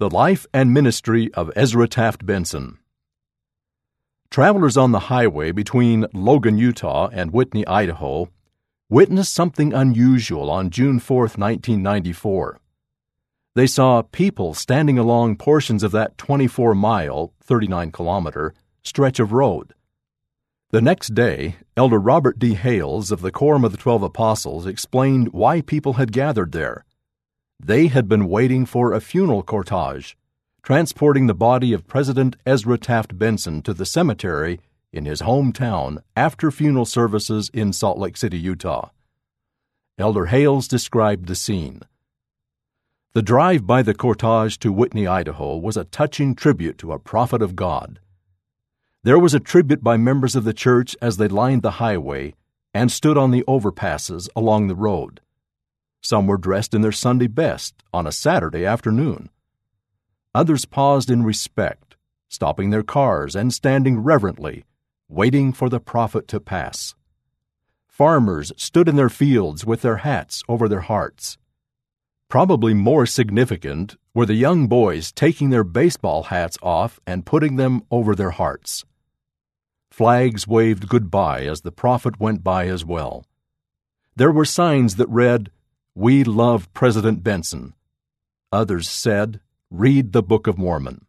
The Life and Ministry of Ezra Taft Benson. Travelers on the highway between Logan, Utah and Whitney, Idaho, witnessed something unusual on June 4, 1994. They saw people standing along portions of that 24 mile, 39 kilometer, stretch of road. The next day, Elder Robert D. Hales of the Quorum of the Twelve Apostles explained why people had gathered there they had been waiting for a funeral cortege, transporting the body of President Ezra Taft Benson to the cemetery in his hometown after funeral services in Salt Lake City, Utah. Elder Hales described the scene. The drive by the cortege to Whitney, Idaho was a touching tribute to a prophet of God. There was a tribute by members of the church as they lined the highway and stood on the overpasses along the road. Some were dressed in their Sunday best on a Saturday afternoon. Others paused in respect, stopping their cars and standing reverently, waiting for the prophet to pass. Farmers stood in their fields with their hats over their hearts. Probably more significant were the young boys taking their baseball hats off and putting them over their hearts. Flags waved goodbye as the prophet went by as well. There were signs that read, we love President Benson. Others said, Read the Book of Mormon.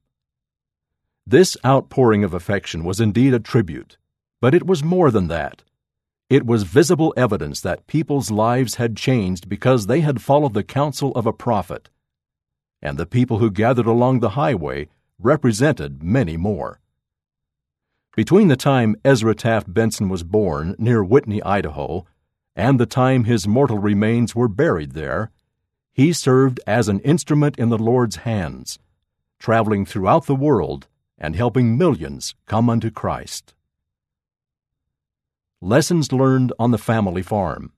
This outpouring of affection was indeed a tribute, but it was more than that. It was visible evidence that people's lives had changed because they had followed the counsel of a prophet. And the people who gathered along the highway represented many more. Between the time Ezra Taft Benson was born near Whitney, Idaho, and the time his mortal remains were buried there, he served as an instrument in the Lord's hands, traveling throughout the world and helping millions come unto Christ. Lessons learned on the family farm.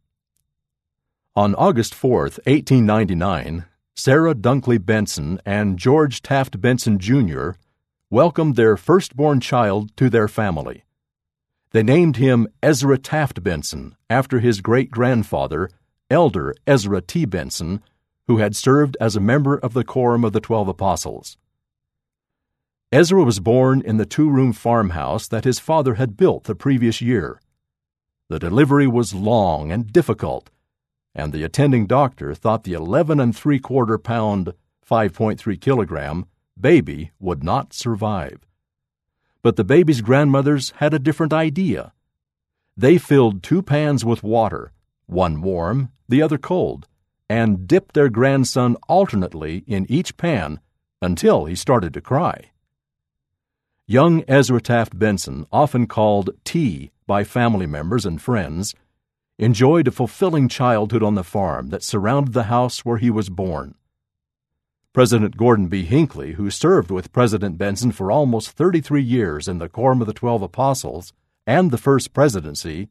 On August 4, 1899, Sarah Dunkley Benson and George Taft Benson, Jr. welcomed their firstborn child to their family. They named him Ezra Taft Benson after his great grandfather, Elder Ezra T. Benson, who had served as a member of the Quorum of the Twelve Apostles. Ezra was born in the two room farmhouse that his father had built the previous year. The delivery was long and difficult, and the attending doctor thought the 11 and three quarter pound, 5.3 kilogram, baby would not survive. But the baby's grandmothers had a different idea. They filled two pans with water, one warm, the other cold, and dipped their grandson alternately in each pan until he started to cry. Young Ezra Taft Benson, often called T by family members and friends, enjoyed a fulfilling childhood on the farm that surrounded the house where he was born. President Gordon B. Hinckley, who served with President Benson for almost 33 years in the Quorum of the Twelve Apostles and the First Presidency,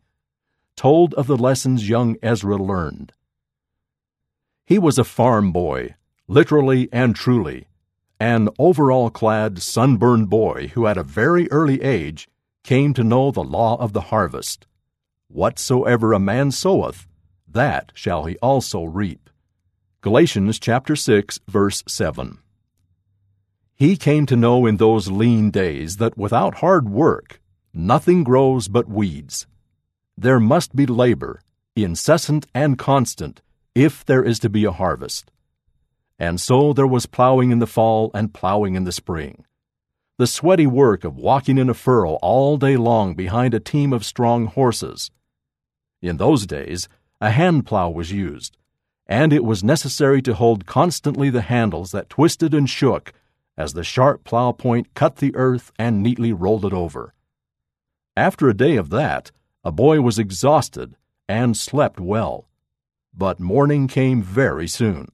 told of the lessons young Ezra learned. He was a farm boy, literally and truly, an overall clad, sunburned boy who at a very early age came to know the law of the harvest. Whatsoever a man soweth, that shall he also reap. Galatians chapter 6 verse 7. He came to know in those lean days that without hard work nothing grows but weeds. There must be labor, incessant and constant, if there is to be a harvest. And so there was plowing in the fall and plowing in the spring. The sweaty work of walking in a furrow all day long behind a team of strong horses. In those days, a hand plow was used and it was necessary to hold constantly the handles that twisted and shook as the sharp plow point cut the earth and neatly rolled it over. After a day of that, a boy was exhausted and slept well, but morning came very soon.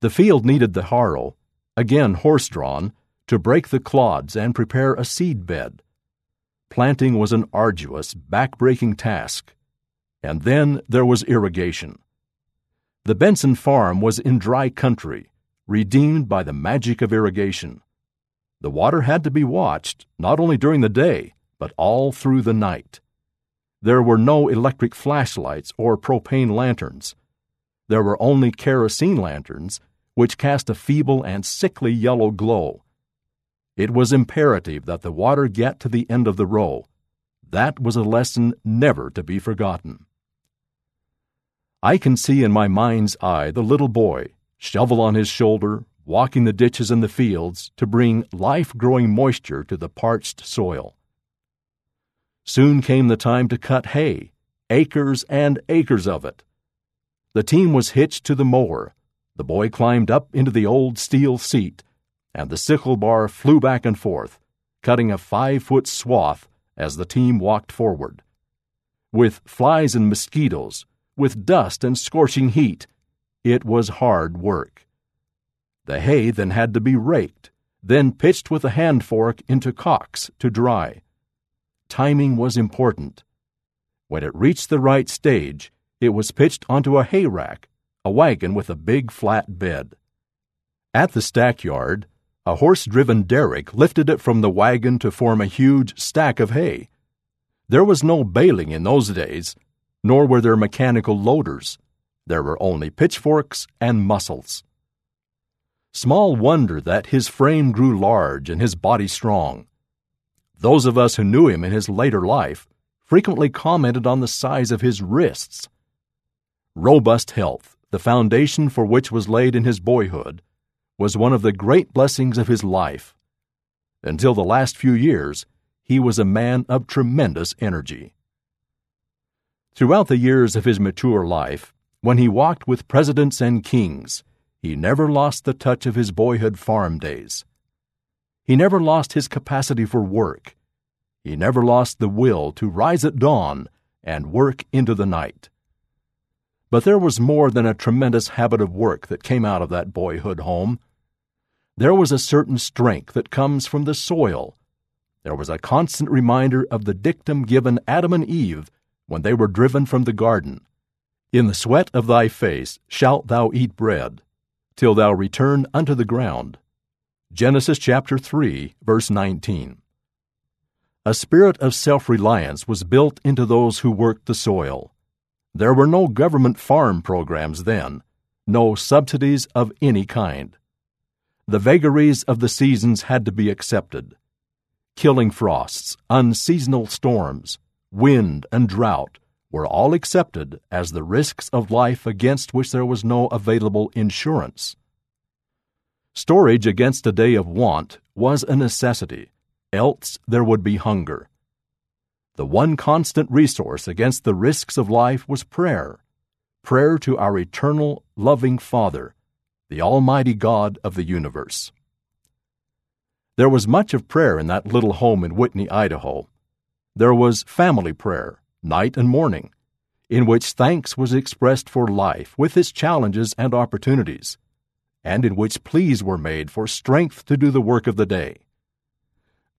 The field needed the harrow, again horse drawn, to break the clods and prepare a seed bed. Planting was an arduous, back breaking task and then there was irrigation. The Benson farm was in dry country, redeemed by the magic of irrigation. The water had to be watched, not only during the day, but all through the night. There were no electric flashlights or propane lanterns. There were only kerosene lanterns, which cast a feeble and sickly yellow glow. It was imperative that the water get to the end of the row. That was a lesson never to be forgotten. I can see in my mind's eye the little boy, shovel on his shoulder, walking the ditches and the fields to bring life growing moisture to the parched soil. Soon came the time to cut hay, acres and acres of it. The team was hitched to the mower. The boy climbed up into the old steel seat, and the sickle bar flew back and forth, cutting a five foot swath as the team walked forward. With flies and mosquitoes, with dust and scorching heat. It was hard work. The hay then had to be raked, then pitched with a hand fork into cocks to dry. Timing was important. When it reached the right stage, it was pitched onto a hay rack, a wagon with a big flat bed. At the stackyard, a horse driven derrick lifted it from the wagon to form a huge stack of hay. There was no baling in those days, nor were there mechanical loaders. There were only pitchforks and muscles. Small wonder that his frame grew large and his body strong. Those of us who knew him in his later life frequently commented on the size of his wrists. Robust health, the foundation for which was laid in his boyhood, was one of the great blessings of his life. Until the last few years, he was a man of tremendous energy. Throughout the years of his mature life, when he walked with presidents and kings, he never lost the touch of his boyhood farm days. He never lost his capacity for work. He never lost the will to rise at dawn and work into the night. But there was more than a tremendous habit of work that came out of that boyhood home. There was a certain strength that comes from the soil. There was a constant reminder of the dictum given Adam and Eve when they were driven from the garden. In the sweat of thy face shalt thou eat bread, till thou return unto the ground. Genesis chapter 3, verse 19. A spirit of self reliance was built into those who worked the soil. There were no government farm programs then, no subsidies of any kind. The vagaries of the seasons had to be accepted. Killing frosts, unseasonal storms, wind, and drought were all accepted as the risks of life against which there was no available insurance. Storage against a day of want was a necessity, else there would be hunger. The one constant resource against the risks of life was prayer prayer to our eternal, loving Father, the Almighty God of the universe. There was much of prayer in that little home in Whitney, Idaho, there was family prayer, night and morning, in which thanks was expressed for life with its challenges and opportunities, and in which pleas were made for strength to do the work of the day.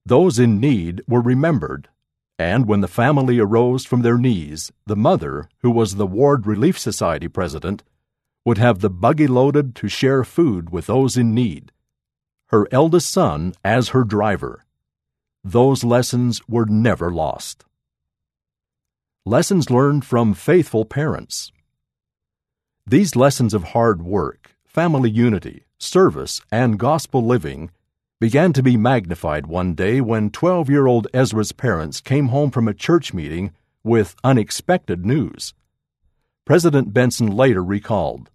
Those in need were remembered, and when the family arose from their knees, the mother, who was the Ward Relief Society president, would have the buggy loaded to share food with those in need, her eldest son as her driver those lessons were never lost. Lessons learned from faithful parents. These lessons of hard work, family unity, service, and gospel living began to be magnified one day when 12 year old Ezra's parents came home from a church meeting with unexpected news. President Benson later recalled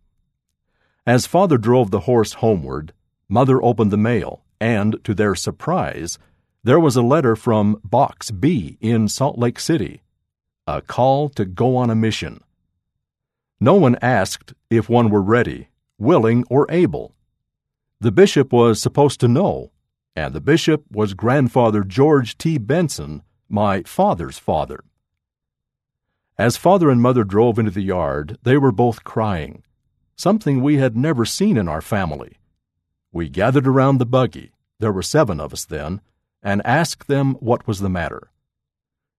As father drove the horse homeward, mother opened the mail, and, to their surprise, there was a letter from Box B in Salt Lake City, a call to go on a mission. No one asked if one were ready, willing, or able. The bishop was supposed to know, and the bishop was grandfather George T. Benson, my father's father. As father and mother drove into the yard, they were both crying, something we had never seen in our family. We gathered around the buggy, there were seven of us then, and asked them what was the matter.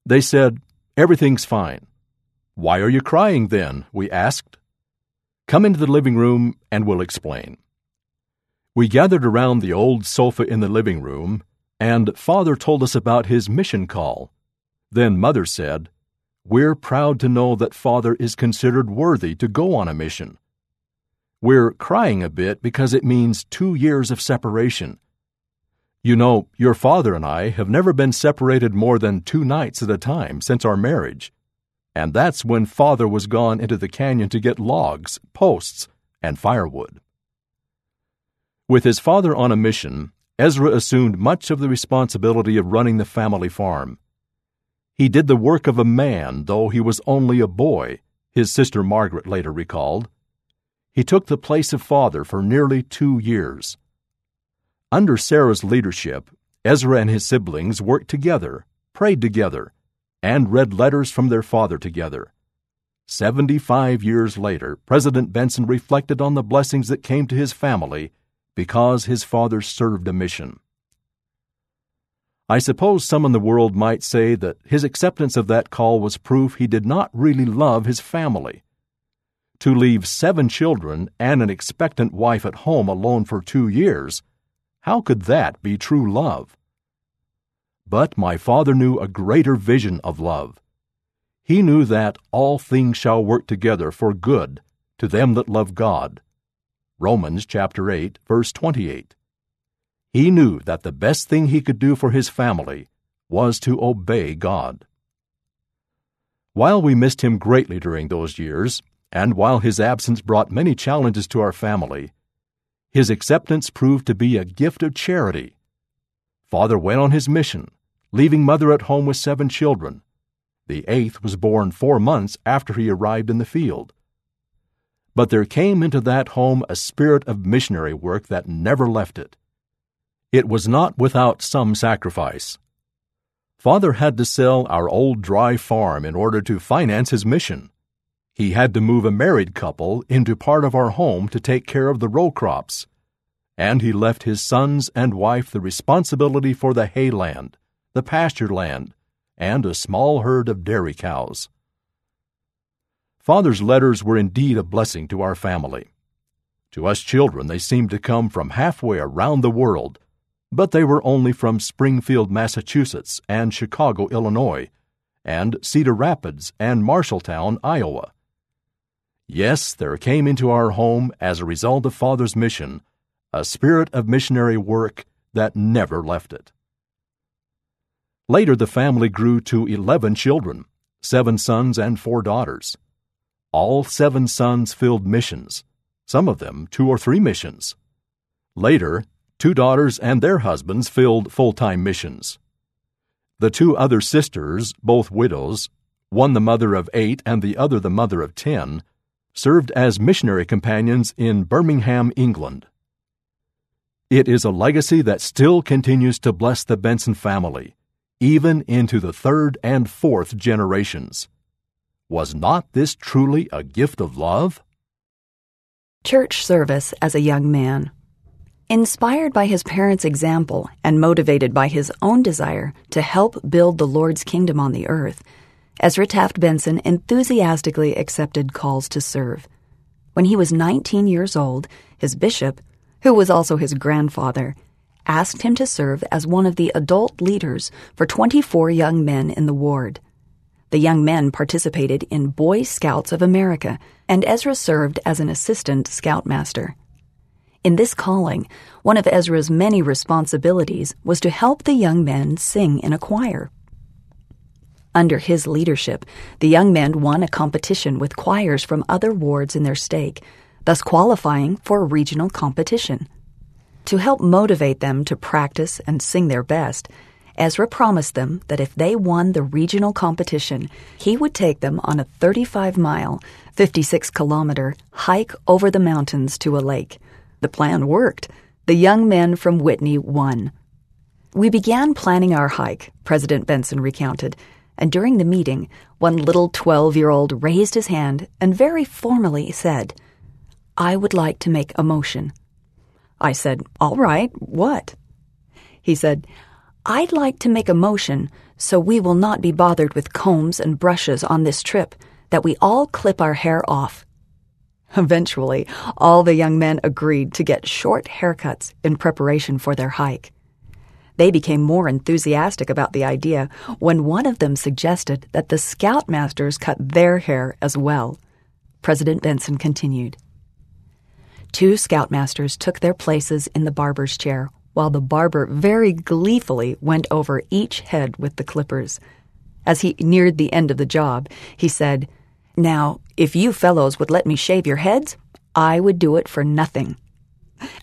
They said, Everything's fine. Why are you crying then? we asked. Come into the living room and we'll explain. We gathered around the old sofa in the living room, and Father told us about his mission call. Then Mother said, We're proud to know that Father is considered worthy to go on a mission. We're crying a bit because it means two years of separation. You know, your father and I have never been separated more than two nights at a time since our marriage. And that's when father was gone into the canyon to get logs, posts, and firewood. With his father on a mission, Ezra assumed much of the responsibility of running the family farm. He did the work of a man, though he was only a boy, his sister Margaret later recalled. He took the place of father for nearly two years. Under Sarah's leadership, Ezra and his siblings worked together, prayed together, and read letters from their father together. Seventy five years later, President Benson reflected on the blessings that came to his family because his father served a mission. I suppose some in the world might say that his acceptance of that call was proof he did not really love his family. To leave seven children and an expectant wife at home alone for two years, how could that be true love? But my father knew a greater vision of love. He knew that all things shall work together for good to them that love God. Romans chapter 8 verse 28. He knew that the best thing he could do for his family was to obey God. While we missed him greatly during those years, and while his absence brought many challenges to our family, his acceptance proved to be a gift of charity. Father went on his mission, leaving mother at home with seven children. The eighth was born four months after he arrived in the field. But there came into that home a spirit of missionary work that never left it. It was not without some sacrifice. Father had to sell our old dry farm in order to finance his mission. He had to move a married couple into part of our home to take care of the row crops. And he left his sons and wife the responsibility for the hayland, the pasture land, and a small herd of dairy cows. Father's letters were indeed a blessing to our family. To us children, they seemed to come from halfway around the world but they were only from Springfield, Massachusetts, and Chicago, Illinois, and Cedar Rapids and Marshalltown, Iowa. Yes, there came into our home, as a result of Father's mission, a spirit of missionary work that never left it. Later, the family grew to 11 children, seven sons and four daughters. All seven sons filled missions, some of them two or three missions. Later, Two daughters and their husbands filled full time missions. The two other sisters, both widows, one the mother of eight and the other the mother of ten, served as missionary companions in Birmingham, England. It is a legacy that still continues to bless the Benson family, even into the third and fourth generations. Was not this truly a gift of love? Church service as a young man. Inspired by his parents' example and motivated by his own desire to help build the Lord's kingdom on the earth, Ezra Taft Benson enthusiastically accepted calls to serve. When he was 19 years old, his bishop, who was also his grandfather, asked him to serve as one of the adult leaders for 24 young men in the ward. The young men participated in Boy Scouts of America, and Ezra served as an assistant scoutmaster. In this calling, one of Ezra's many responsibilities was to help the young men sing in a choir. Under his leadership, the young men won a competition with choirs from other wards in their stake, thus qualifying for a regional competition. To help motivate them to practice and sing their best, Ezra promised them that if they won the regional competition, he would take them on a 35 mile, 56 kilometer hike over the mountains to a lake. The plan worked. The young men from Whitney won. We began planning our hike, President Benson recounted, and during the meeting, one little 12 year old raised his hand and very formally said, I would like to make a motion. I said, All right, what? He said, I'd like to make a motion so we will not be bothered with combs and brushes on this trip, that we all clip our hair off Eventually, all the young men agreed to get short haircuts in preparation for their hike. They became more enthusiastic about the idea when one of them suggested that the scoutmasters cut their hair as well. President Benson continued. Two scoutmasters took their places in the barber's chair, while the barber very gleefully went over each head with the clippers. As he neared the end of the job, he said, Now, if you fellows would let me shave your heads, I would do it for nothing.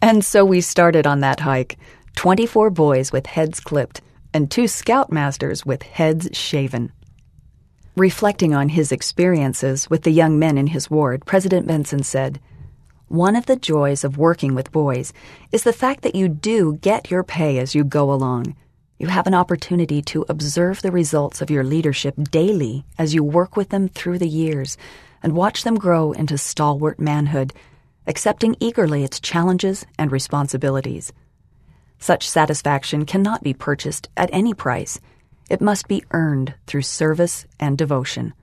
And so we started on that hike 24 boys with heads clipped, and two scoutmasters with heads shaven. Reflecting on his experiences with the young men in his ward, President Benson said, One of the joys of working with boys is the fact that you do get your pay as you go along. You have an opportunity to observe the results of your leadership daily as you work with them through the years and watch them grow into stalwart manhood, accepting eagerly its challenges and responsibilities. Such satisfaction cannot be purchased at any price. It must be earned through service and devotion.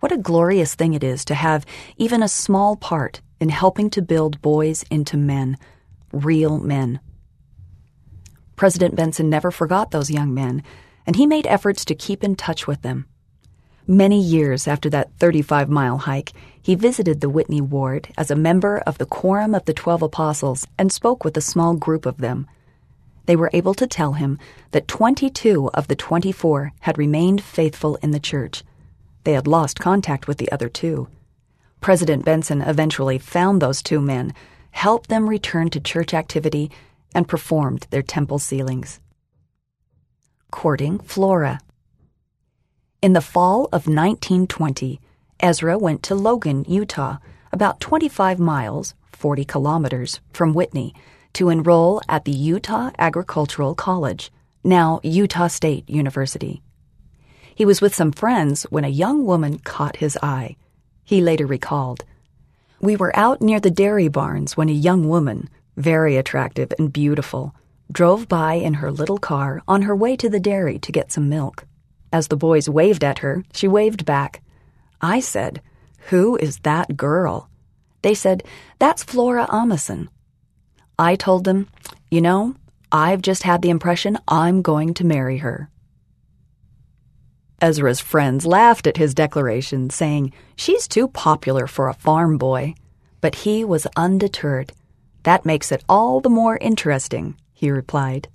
What a glorious thing it is to have even a small part in helping to build boys into men, real men. President Benson never forgot those young men, and he made efforts to keep in touch with them. Many years after that 35 mile hike, he visited the Whitney Ward as a member of the Quorum of the Twelve Apostles and spoke with a small group of them they were able to tell him that 22 of the 24 had remained faithful in the church. They had lost contact with the other two. President Benson eventually found those two men, helped them return to church activity, and performed their temple sealings. Courting Flora. In the fall of 1920, Ezra went to Logan, Utah, about 25 miles, 40 kilometers, from Whitney to enroll at the Utah Agricultural College, now Utah State University. He was with some friends when a young woman caught his eye. He later recalled, We were out near the dairy barns when a young woman, very attractive and beautiful, drove by in her little car on her way to the dairy to get some milk. As the boys waved at her, she waved back. I said, Who is that girl? They said, That's Flora Amussen. I told them, you know, I've just had the impression I'm going to marry her. Ezra's friends laughed at his declaration, saying, She's too popular for a farm boy. But he was undeterred. That makes it all the more interesting, he replied.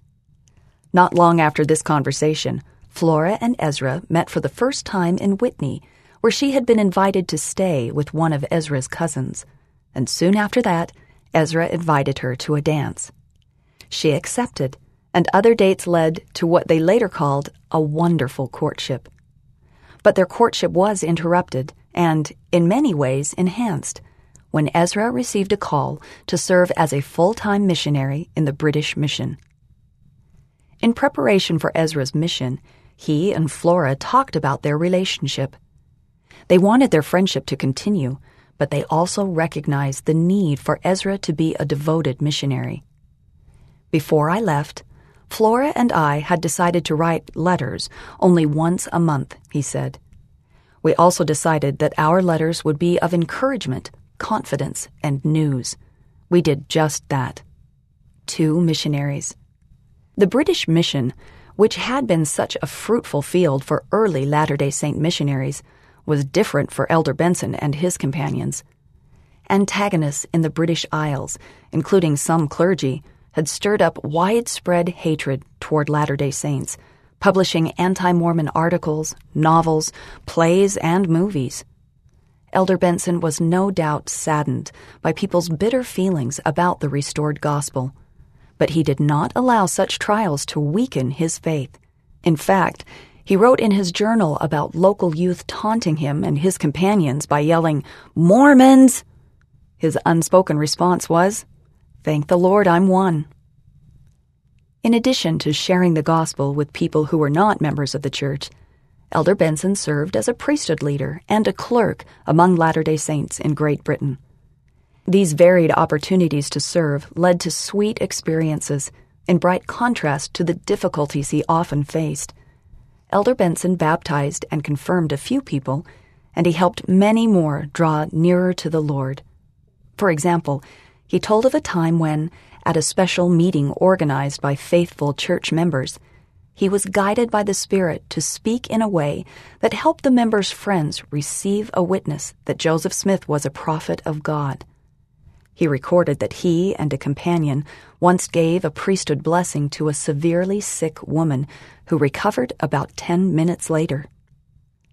Not long after this conversation, Flora and Ezra met for the first time in Whitney, where she had been invited to stay with one of Ezra's cousins. And soon after that, Ezra invited her to a dance. She accepted, and other dates led to what they later called a wonderful courtship. But their courtship was interrupted and, in many ways, enhanced when Ezra received a call to serve as a full time missionary in the British mission. In preparation for Ezra's mission, he and Flora talked about their relationship. They wanted their friendship to continue, but they also recognized the need for Ezra to be a devoted missionary. Before I left, Flora and I had decided to write letters only once a month, he said. We also decided that our letters would be of encouragement, confidence, and news. We did just that. Two missionaries. The British mission, which had been such a fruitful field for early Latter day Saint missionaries, was different for Elder Benson and his companions. Antagonists in the British Isles, including some clergy, had stirred up widespread hatred toward Latter day Saints, publishing anti Mormon articles, novels, plays, and movies. Elder Benson was no doubt saddened by people's bitter feelings about the restored gospel, but he did not allow such trials to weaken his faith. In fact, he wrote in his journal about local youth taunting him and his companions by yelling, Mormons! His unspoken response was, Thank the Lord I'm one. In addition to sharing the gospel with people who were not members of the church, Elder Benson served as a priesthood leader and a clerk among Latter day Saints in Great Britain. These varied opportunities to serve led to sweet experiences in bright contrast to the difficulties he often faced. Elder Benson baptized and confirmed a few people, and he helped many more draw nearer to the Lord. For example, he told of a time when, at a special meeting organized by faithful church members, he was guided by the Spirit to speak in a way that helped the members' friends receive a witness that Joseph Smith was a prophet of God. He recorded that he and a companion once gave a priesthood blessing to a severely sick woman who recovered about 10 minutes later.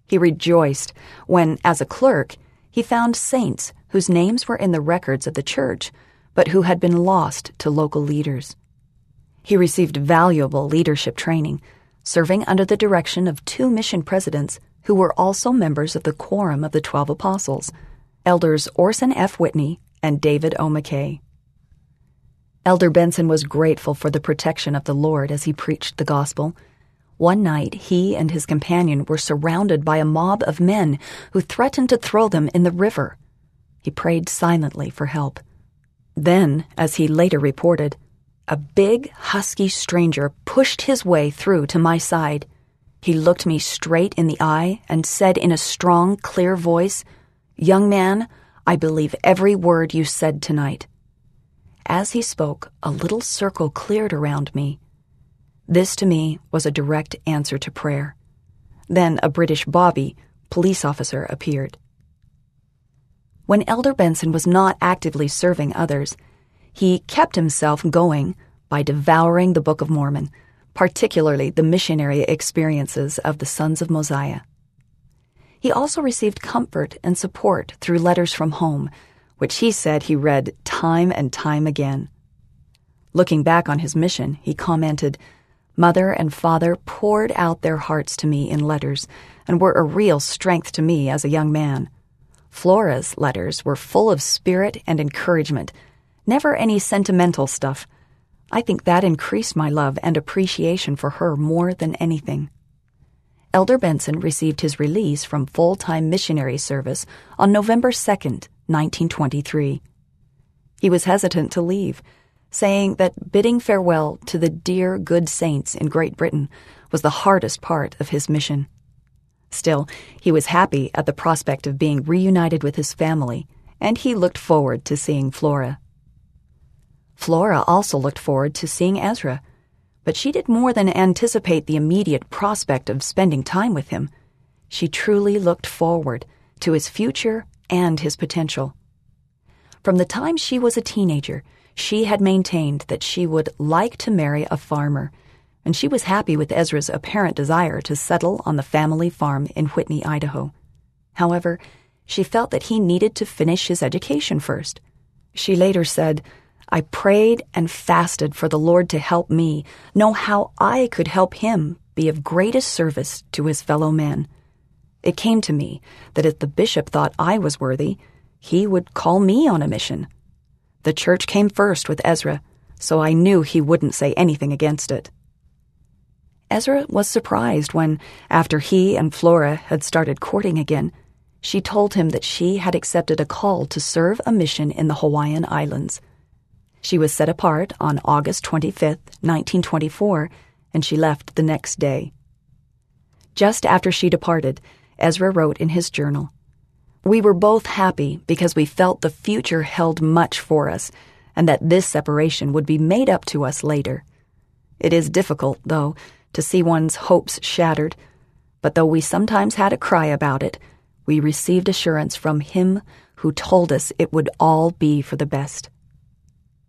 He rejoiced when, as a clerk, he found saints whose names were in the records of the church, but who had been lost to local leaders. He received valuable leadership training, serving under the direction of two mission presidents who were also members of the Quorum of the Twelve Apostles, Elders Orson F. Whitney and David O. McKay. Elder Benson was grateful for the protection of the Lord as he preached the gospel. One night, he and his companion were surrounded by a mob of men who threatened to throw them in the river. He prayed silently for help. Then, as he later reported, a big, husky stranger pushed his way through to my side. He looked me straight in the eye and said in a strong, clear voice, Young man, I believe every word you said tonight. As he spoke, a little circle cleared around me. This to me was a direct answer to prayer. Then a British Bobby, police officer, appeared. When Elder Benson was not actively serving others, he kept himself going by devouring the Book of Mormon, particularly the missionary experiences of the Sons of Mosiah. He also received comfort and support through letters from home, which he said he read time and time again. Looking back on his mission, he commented, Mother and father poured out their hearts to me in letters and were a real strength to me as a young man. Flora's letters were full of spirit and encouragement, never any sentimental stuff. I think that increased my love and appreciation for her more than anything. Elder Benson received his release from full time missionary service on November 2, 1923. He was hesitant to leave, saying that bidding farewell to the dear good saints in Great Britain was the hardest part of his mission. Still, he was happy at the prospect of being reunited with his family, and he looked forward to seeing Flora. Flora also looked forward to seeing Ezra but she did more than anticipate the immediate prospect of spending time with him. She truly looked forward to his future and his potential. From the time she was a teenager, she had maintained that she would like to marry a farmer, and she was happy with Ezra's apparent desire to settle on the family farm in Whitney, Idaho. However, she felt that he needed to finish his education first. She later said, I prayed and fasted for the Lord to help me know how I could help him be of greatest service to his fellow men. It came to me that if the bishop thought I was worthy, he would call me on a mission. The church came first with Ezra, so I knew he wouldn't say anything against it. Ezra was surprised when, after he and Flora had started courting again, she told him that she had accepted a call to serve a mission in the Hawaiian Islands. She was set apart on August 25, 1924, and she left the next day. Just after she departed, Ezra wrote in his journal We were both happy because we felt the future held much for us, and that this separation would be made up to us later. It is difficult, though, to see one's hopes shattered, but though we sometimes had a cry about it, we received assurance from Him who told us it would all be for the best.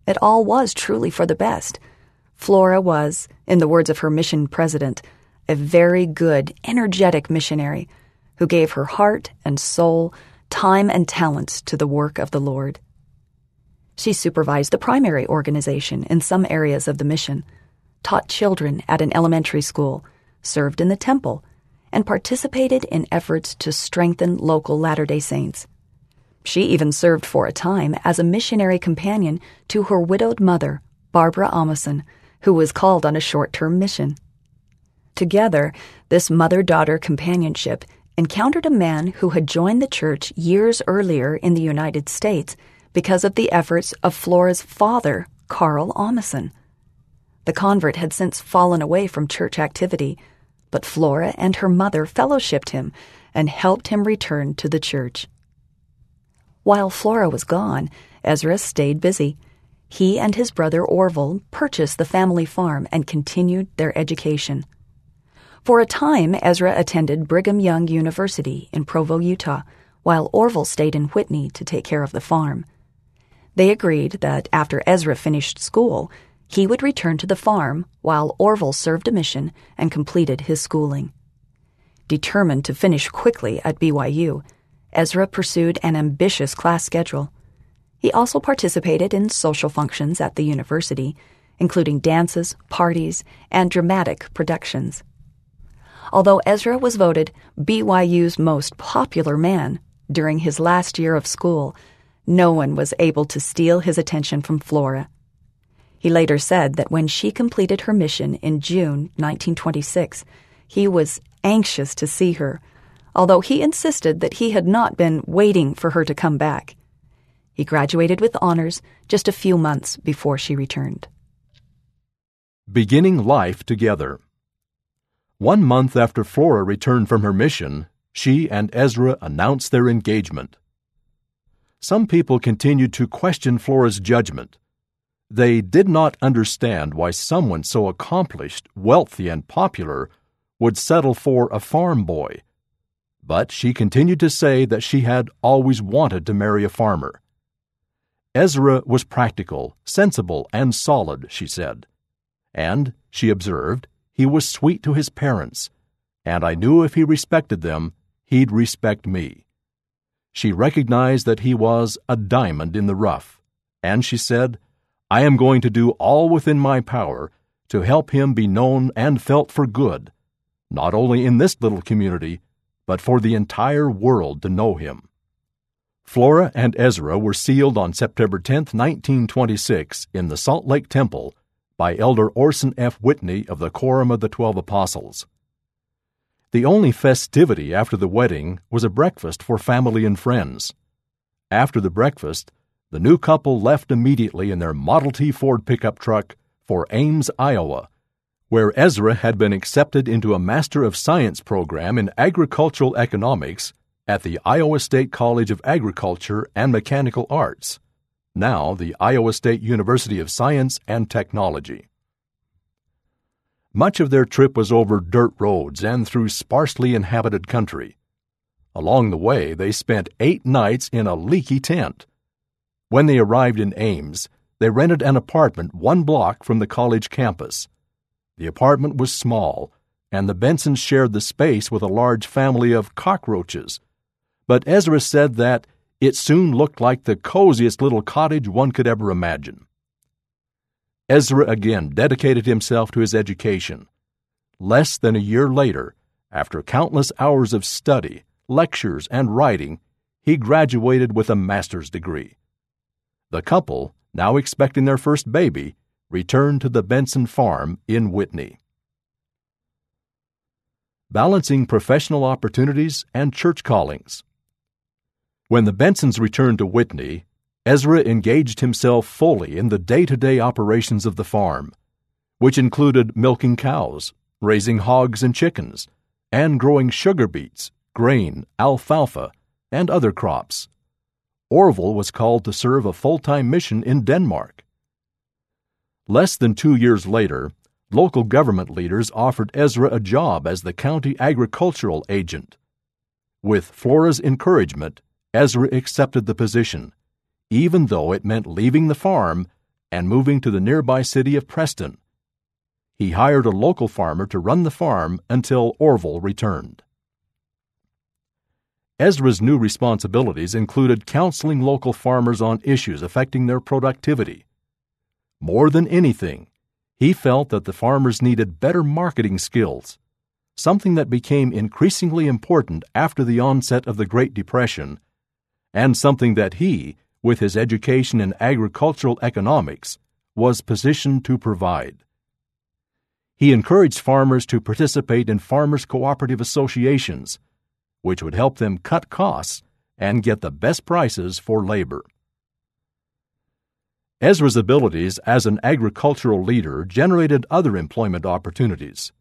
It all was truly for the best. Flora was, in the words of her mission president, a very good, energetic missionary who gave her heart and soul, time and talents to the work of the Lord. She supervised the primary organization in some areas of the mission, taught children at an elementary school, served in the temple, and participated in efforts to strengthen local Latter day Saints. She even served for a time as a missionary companion to her widowed mother, Barbara Amussen, who was called on a short term mission. Together, this mother daughter companionship encountered a man who had joined the church years earlier in the United States because of the efforts of Flora's father, Carl Amussen. The convert had since fallen away from church activity, but Flora and her mother fellowshipped him and helped him return to the church. While Flora was gone, Ezra stayed busy. He and his brother Orville purchased the family farm and continued their education. For a time, Ezra attended Brigham Young University in Provo, Utah, while Orville stayed in Whitney to take care of the farm. They agreed that after Ezra finished school, he would return to the farm while Orville served a mission and completed his schooling. Determined to finish quickly at BYU, Ezra pursued an ambitious class schedule. He also participated in social functions at the university, including dances, parties, and dramatic productions. Although Ezra was voted BYU's most popular man during his last year of school, no one was able to steal his attention from Flora. He later said that when she completed her mission in June 1926, he was anxious to see her, although he insisted that he had not been waiting for her to come back. He graduated with honors just a few months before she returned. Beginning life together. One month after Flora returned from her mission, she and Ezra announced their engagement. Some people continued to question Flora's judgment. They did not understand why someone so accomplished, wealthy, and popular would settle for a farm boy. But she continued to say that she had always wanted to marry a farmer. Ezra was practical, sensible, and solid, she said. And, she observed, he was sweet to his parents, and I knew if he respected them, he'd respect me. She recognized that he was a diamond in the rough, and she said, I am going to do all within my power to help him be known and felt for good, not only in this little community, but for the entire world to know him. Flora and Ezra were sealed on September 10, 1926, in the Salt Lake Temple by Elder Orson F. Whitney of the Quorum of the Twelve Apostles. The only festivity after the wedding was a breakfast for family and friends. After the breakfast, the new couple left immediately in their Model T Ford pickup truck for Ames, Iowa, where Ezra had been accepted into a Master of Science program in agricultural economics at the Iowa State College of Agriculture and Mechanical Arts, now the Iowa State University of Science and Technology. Much of their trip was over dirt roads and through sparsely inhabited country. Along the way, they spent eight nights in a leaky tent. When they arrived in Ames, they rented an apartment one block from the college campus. The apartment was small, and the Bensons shared the space with a large family of cockroaches but Ezra said that it soon looked like the coziest little cottage one could ever imagine. Ezra again dedicated himself to his education. Less than a year later, after countless hours of study, lectures, and writing, he graduated with a master's degree. The couple, now expecting their first baby, returned to the Benson farm in Whitney. Balancing professional opportunities and church callings. When the Bensons returned to Whitney, Ezra engaged himself fully in the day to day operations of the farm, which included milking cows, raising hogs and chickens, and growing sugar beets, grain, alfalfa, and other crops. Orville was called to serve a full time mission in Denmark. Less than two years later, local government leaders offered Ezra a job as the county agricultural agent. With Flora's encouragement, Ezra accepted the position, even though it meant leaving the farm and moving to the nearby city of Preston. He hired a local farmer to run the farm until Orville returned. Ezra's new responsibilities included counseling local farmers on issues affecting their productivity. More than anything, he felt that the farmers needed better marketing skills, something that became increasingly important after the onset of the Great Depression and something that he, with his education in agricultural economics, was positioned to provide. He encouraged farmers to participate in farmers' cooperative associations, which would help them cut costs and get the best prices for labor. Ezra's abilities as an agricultural leader generated other employment opportunities.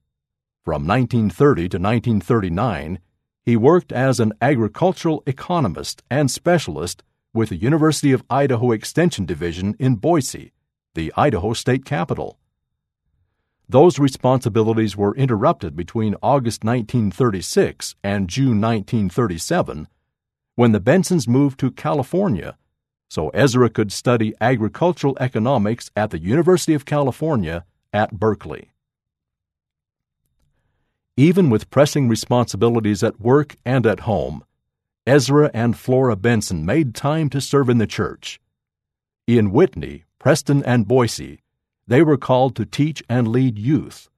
From 1930 to 1939, he worked as an agricultural economist and specialist with the University of Idaho Extension Division in Boise, the Idaho state capital. Those responsibilities were interrupted between August 1936 and June 1937 when the Bensons moved to California so Ezra could study agricultural economics at the University of California at Berkeley. Even with pressing responsibilities at work and at home, Ezra and Flora Benson made time to serve in the church. In Whitney, Preston, and Boise, they were called to teach and lead youth.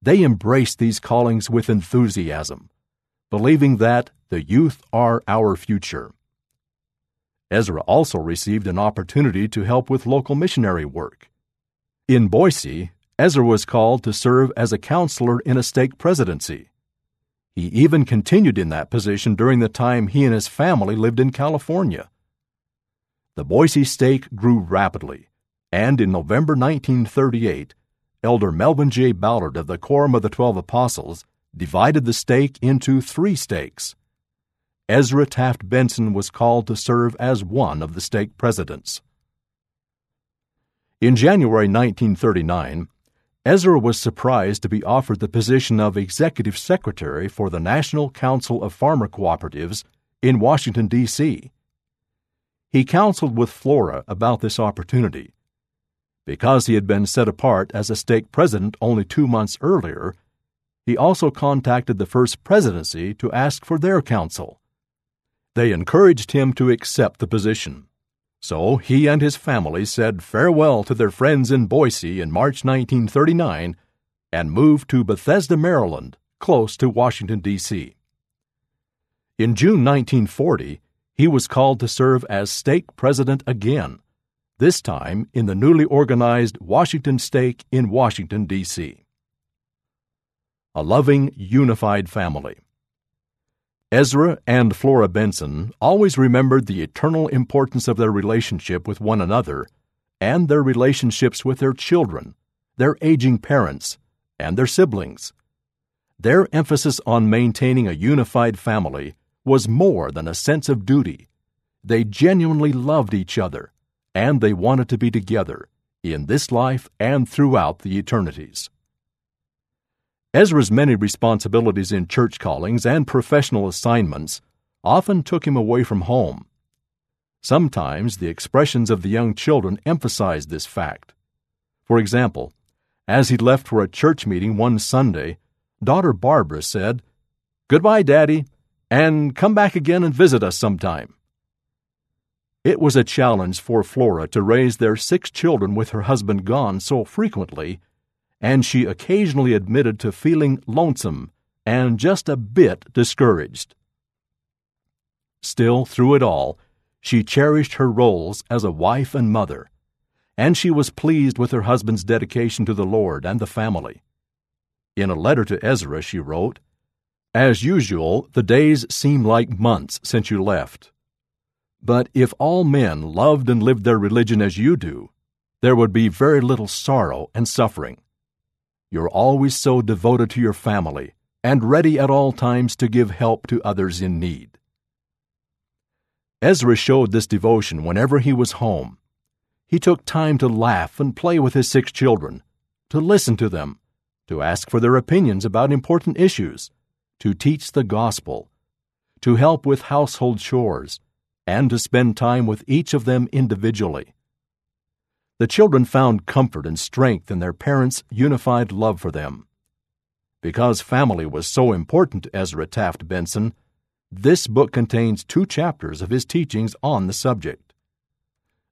They embraced these callings with enthusiasm, believing that the youth are our future. Ezra also received an opportunity to help with local missionary work. In Boise, Ezra was called to serve as a counselor in a stake presidency. He even continued in that position during the time he and his family lived in California. The Boise stake grew rapidly, and in November 1938, Elder Melvin J. Ballard of the Quorum of the Twelve Apostles divided the stake into three stakes. Ezra Taft Benson was called to serve as one of the stake presidents. In January 1939, Ezra was surprised to be offered the position of Executive Secretary for the National Council of Farmer Cooperatives in Washington, D.C. He counseled with Flora about this opportunity. Because he had been set apart as a stake president only two months earlier, he also contacted the First Presidency to ask for their counsel. They encouraged him to accept the position. So he and his family said farewell to their friends in Boise in March 1939 and moved to Bethesda, Maryland, close to Washington, D.C. In June 1940, he was called to serve as stake president again, this time in the newly organized Washington Stake in Washington, D.C. A loving, unified family. Ezra and Flora Benson always remembered the eternal importance of their relationship with one another and their relationships with their children, their aging parents, and their siblings. Their emphasis on maintaining a unified family was more than a sense of duty. They genuinely loved each other, and they wanted to be together in this life and throughout the eternities. Ezra's many responsibilities in church callings and professional assignments often took him away from home. Sometimes the expressions of the young children emphasized this fact. For example, as he left for a church meeting one Sunday, daughter Barbara said, Goodbye, Daddy, and come back again and visit us sometime. It was a challenge for Flora to raise their six children with her husband gone so frequently and she occasionally admitted to feeling lonesome and just a bit discouraged. Still, through it all, she cherished her roles as a wife and mother, and she was pleased with her husband's dedication to the Lord and the family. In a letter to Ezra, she wrote, As usual, the days seem like months since you left. But if all men loved and lived their religion as you do, there would be very little sorrow and suffering. You're always so devoted to your family and ready at all times to give help to others in need. Ezra showed this devotion whenever he was home. He took time to laugh and play with his six children, to listen to them, to ask for their opinions about important issues, to teach the gospel, to help with household chores, and to spend time with each of them individually. The children found comfort and strength in their parents' unified love for them. Because family was so important to Ezra Taft Benson, this book contains two chapters of his teachings on the subject.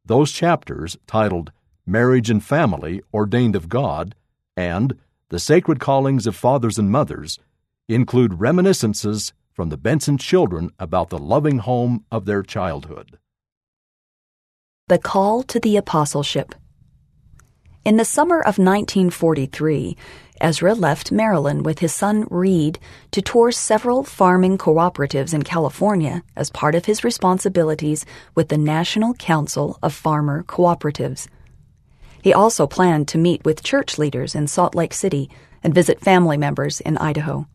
Those chapters, titled Marriage and Family Ordained of God and The Sacred Callings of Fathers and Mothers, include reminiscences from the Benson children about the loving home of their childhood. The Call to the Apostleship. In the summer of 1943, Ezra left Maryland with his son Reed to tour several farming cooperatives in California as part of his responsibilities with the National Council of Farmer Cooperatives. He also planned to meet with church leaders in Salt Lake City and visit family members in Idaho.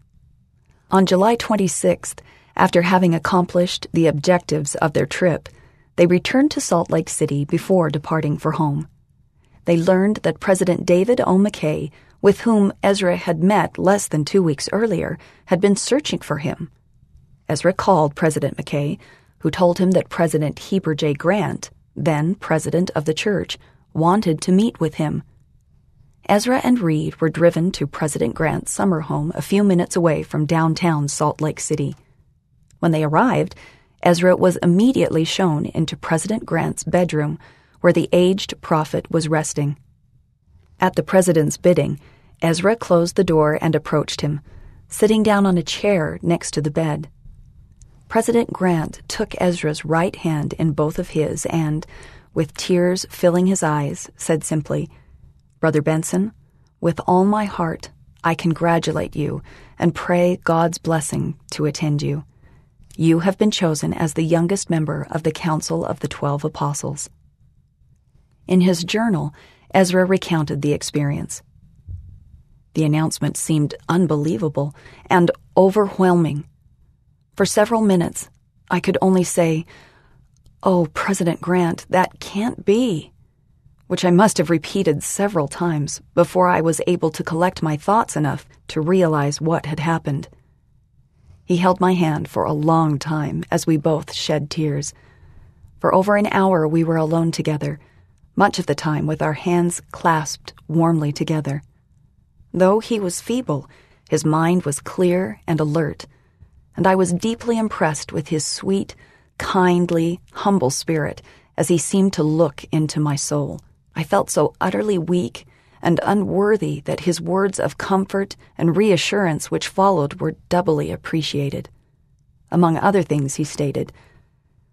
On July 26th, after having accomplished the objectives of their trip, they returned to Salt Lake City before departing for home. They learned that President David O. McKay, with whom Ezra had met less than two weeks earlier, had been searching for him. Ezra called President McKay, who told him that President Heber J. Grant, then president of the church, wanted to meet with him. Ezra and Reed were driven to President Grant's summer home a few minutes away from downtown Salt Lake City. When they arrived, Ezra was immediately shown into President Grant's bedroom, where the aged prophet was resting. At the president's bidding, Ezra closed the door and approached him, sitting down on a chair next to the bed. President Grant took Ezra's right hand in both of his and, with tears filling his eyes, said simply, Brother Benson, with all my heart, I congratulate you and pray God's blessing to attend you. You have been chosen as the youngest member of the Council of the Twelve Apostles. In his journal, Ezra recounted the experience. The announcement seemed unbelievable and overwhelming. For several minutes, I could only say, Oh, President Grant, that can't be, which I must have repeated several times before I was able to collect my thoughts enough to realize what had happened. He held my hand for a long time as we both shed tears. For over an hour we were alone together, much of the time with our hands clasped warmly together. Though he was feeble, his mind was clear and alert, and I was deeply impressed with his sweet, kindly, humble spirit as he seemed to look into my soul. I felt so utterly weak and unworthy that his words of comfort and reassurance which followed were doubly appreciated. Among other things, he stated,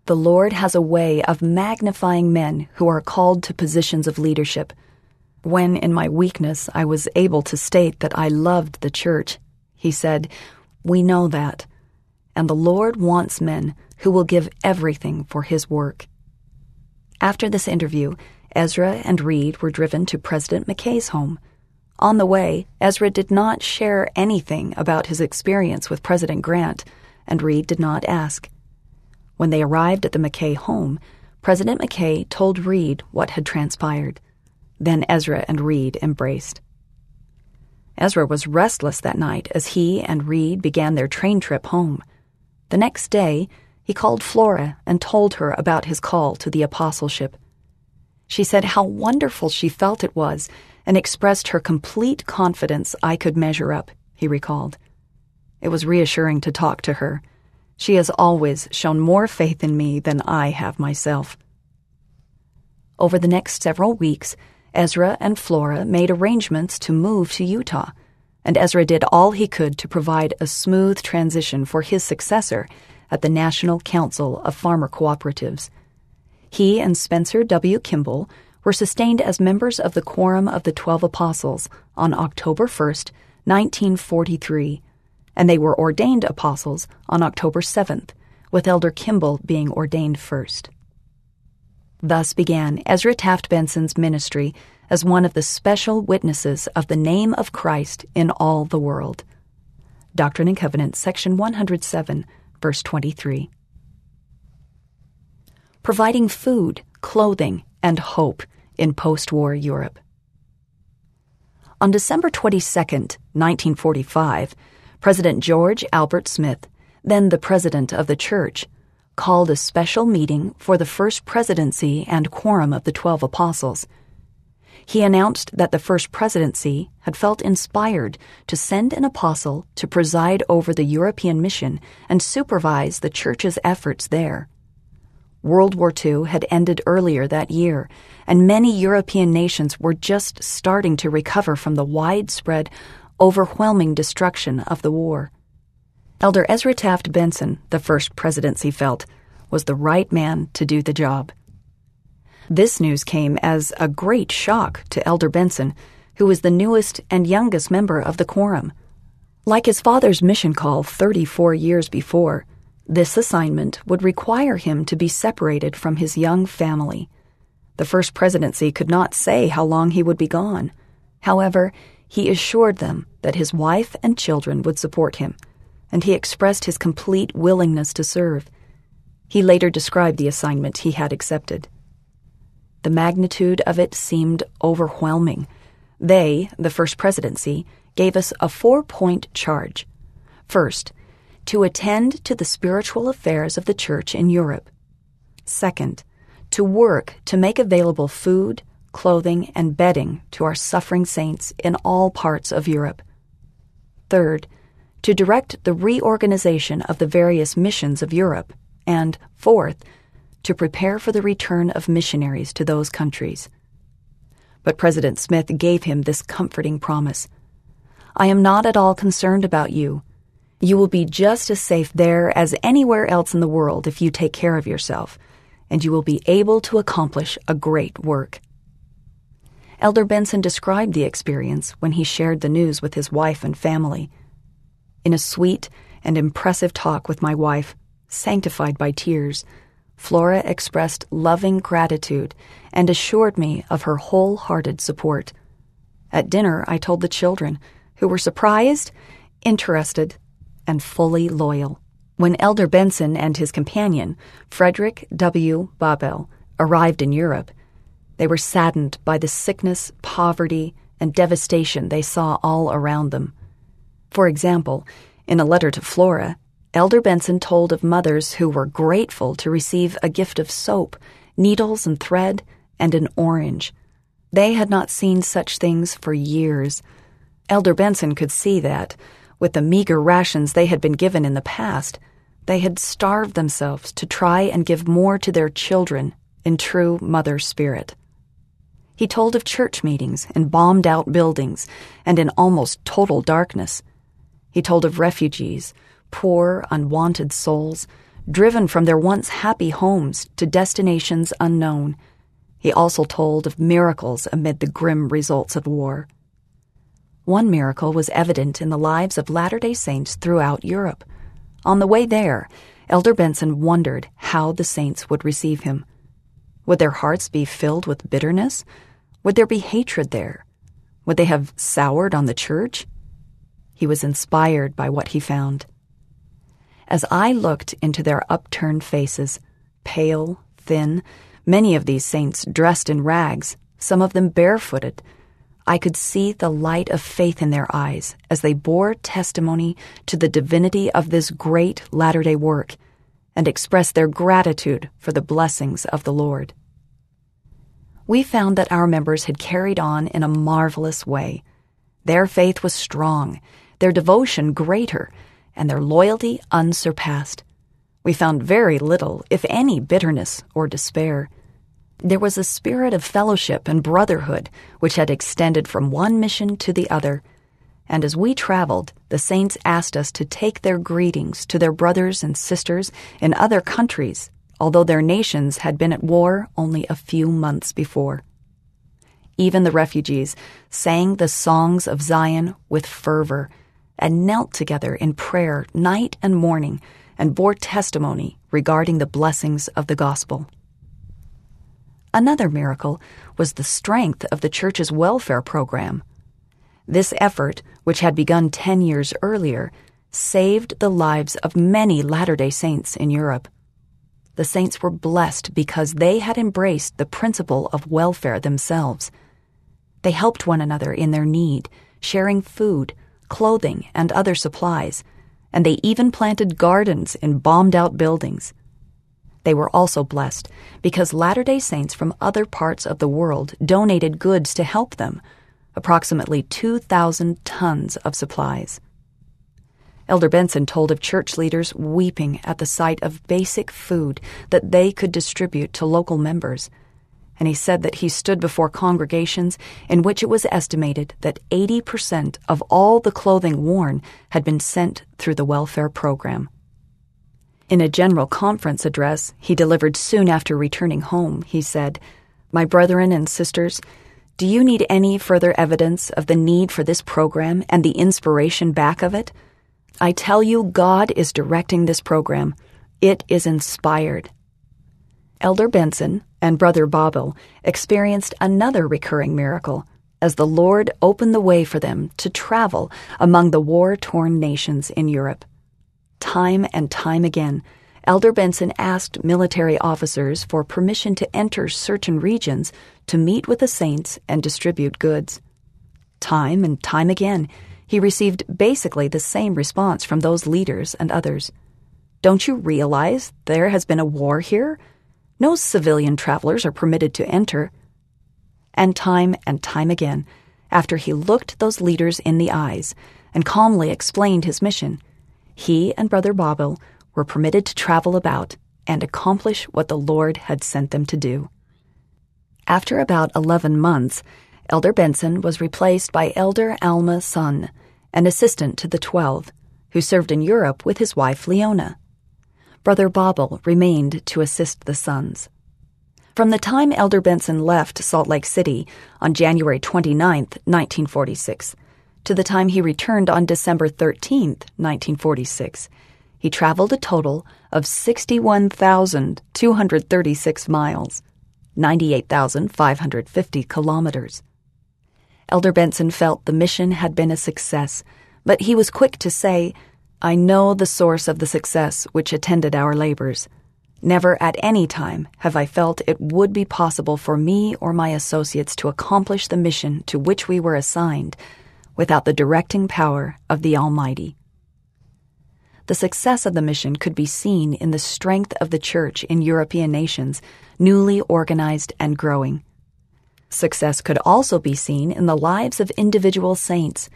The Lord has a way of magnifying men who are called to positions of leadership. When, in my weakness, I was able to state that I loved the church, he said, We know that, and the Lord wants men who will give everything for his work. After this interview, Ezra and Reed were driven to President McKay's home. On the way, Ezra did not share anything about his experience with President Grant, and Reed did not ask. When they arrived at the McKay home, President McKay told Reed what had transpired. Then Ezra and Reed embraced. Ezra was restless that night as he and Reed began their train trip home. The next day, he called Flora and told her about his call to the apostleship. She said how wonderful she felt it was and expressed her complete confidence I could measure up, he recalled. It was reassuring to talk to her. She has always shown more faith in me than I have myself. Over the next several weeks, Ezra and Flora made arrangements to move to Utah, and Ezra did all he could to provide a smooth transition for his successor at the National Council of Farmer Cooperatives. He and Spencer W. Kimball were sustained as members of the Quorum of the Twelve Apostles on October 1, 1943, and they were ordained apostles on October 7th, with Elder Kimball being ordained first. Thus began Ezra Taft Benson's ministry as one of the special witnesses of the name of Christ in all the world. Doctrine and Covenants, section 107, verse 23 providing food, clothing, and hope in post war Europe. On December 22, 1945, President George Albert Smith, then the President of the Church, called a special meeting for the First Presidency and Quorum of the Twelve Apostles. He announced that the First Presidency had felt inspired to send an apostle to preside over the European mission and supervise the Church's efforts there. World War II had ended earlier that year, and many European nations were just starting to recover from the widespread, overwhelming destruction of the war. Elder Ezra Taft Benson, the first presidency felt, was the right man to do the job. This news came as a great shock to Elder Benson, who was the newest and youngest member of the quorum. Like his father's mission call 34 years before, this assignment would require him to be separated from his young family. The First Presidency could not say how long he would be gone. However, he assured them that his wife and children would support him, and he expressed his complete willingness to serve. He later described the assignment he had accepted. The magnitude of it seemed overwhelming. They, the First Presidency, gave us a four point charge. First, to attend to the spiritual affairs of the Church in Europe. Second, to work to make available food, clothing, and bedding to our suffering saints in all parts of Europe. Third, to direct the reorganization of the various missions of Europe. And fourth, to prepare for the return of missionaries to those countries. But President Smith gave him this comforting promise I am not at all concerned about you. You will be just as safe there as anywhere else in the world if you take care of yourself, and you will be able to accomplish a great work. Elder Benson described the experience when he shared the news with his wife and family. In a sweet and impressive talk with my wife, sanctified by tears, Flora expressed loving gratitude and assured me of her wholehearted support. At dinner, I told the children, who were surprised, interested, and fully loyal. When Elder Benson and his companion, Frederick W. Babbel, arrived in Europe, they were saddened by the sickness, poverty, and devastation they saw all around them. For example, in a letter to Flora, Elder Benson told of mothers who were grateful to receive a gift of soap, needles and thread, and an orange. They had not seen such things for years. Elder Benson could see that, with the meager rations they had been given in the past, they had starved themselves to try and give more to their children in true mother spirit. He told of church meetings in bombed out buildings and in almost total darkness. He told of refugees poor, unwanted souls, driven from their once happy homes to destinations unknown. He also told of miracles amid the grim results of war. One miracle was evident in the lives of Latter day Saints throughout Europe. On the way there, Elder Benson wondered how the saints would receive him. Would their hearts be filled with bitterness? Would there be hatred there? Would they have soured on the church? He was inspired by what he found. As I looked into their upturned faces, pale, thin, many of these saints dressed in rags, some of them barefooted, I could see the light of faith in their eyes as they bore testimony to the divinity of this great latter day work and expressed their gratitude for the blessings of the Lord. We found that our members had carried on in a marvelous way. Their faith was strong, their devotion greater, and their loyalty unsurpassed. We found very little, if any, bitterness or despair. There was a spirit of fellowship and brotherhood which had extended from one mission to the other. And as we traveled, the saints asked us to take their greetings to their brothers and sisters in other countries, although their nations had been at war only a few months before. Even the refugees sang the songs of Zion with fervor and knelt together in prayer night and morning and bore testimony regarding the blessings of the gospel. Another miracle was the strength of the church's welfare program. This effort, which had begun 10 years earlier, saved the lives of many Latter day Saints in Europe. The saints were blessed because they had embraced the principle of welfare themselves. They helped one another in their need, sharing food, clothing, and other supplies, and they even planted gardens in bombed out buildings. They were also blessed because Latter day Saints from other parts of the world donated goods to help them, approximately 2,000 tons of supplies. Elder Benson told of church leaders weeping at the sight of basic food that they could distribute to local members and he said that he stood before congregations in which it was estimated that 80% of all the clothing worn had been sent through the welfare program. In a general conference address he delivered soon after returning home, he said, My brethren and sisters, do you need any further evidence of the need for this program and the inspiration back of it? I tell you, God is directing this program. It is inspired. Elder Benson, and Brother Babbel experienced another recurring miracle as the Lord opened the way for them to travel among the war torn nations in Europe. Time and time again, Elder Benson asked military officers for permission to enter certain regions to meet with the saints and distribute goods. Time and time again, he received basically the same response from those leaders and others. Don't you realize there has been a war here? No civilian travelers are permitted to enter. And time and time again, after he looked those leaders in the eyes and calmly explained his mission, he and Brother Babbel were permitted to travel about and accomplish what the Lord had sent them to do. After about 11 months, Elder Benson was replaced by Elder Alma Sonne, an assistant to the Twelve, who served in Europe with his wife Leona. Brother Babbel remained to assist the Sonnes. From the time Elder Benson left Salt Lake City on January 29, 1946, to the time he returned on December 13, 1946, he traveled a total of 61,236 miles, 98,550 kilometers. Elder Benson felt the mission had been a success, but he was quick to say, I know the source of the success which attended our labors. Never at any time have I felt it would be possible for me or my associates to accomplish the mission to which we were assigned without the directing power of the Almighty. The success of the mission could be seen in the strength of the Church in European nations, newly organized and growing. Success could also be seen in the lives of individual saints,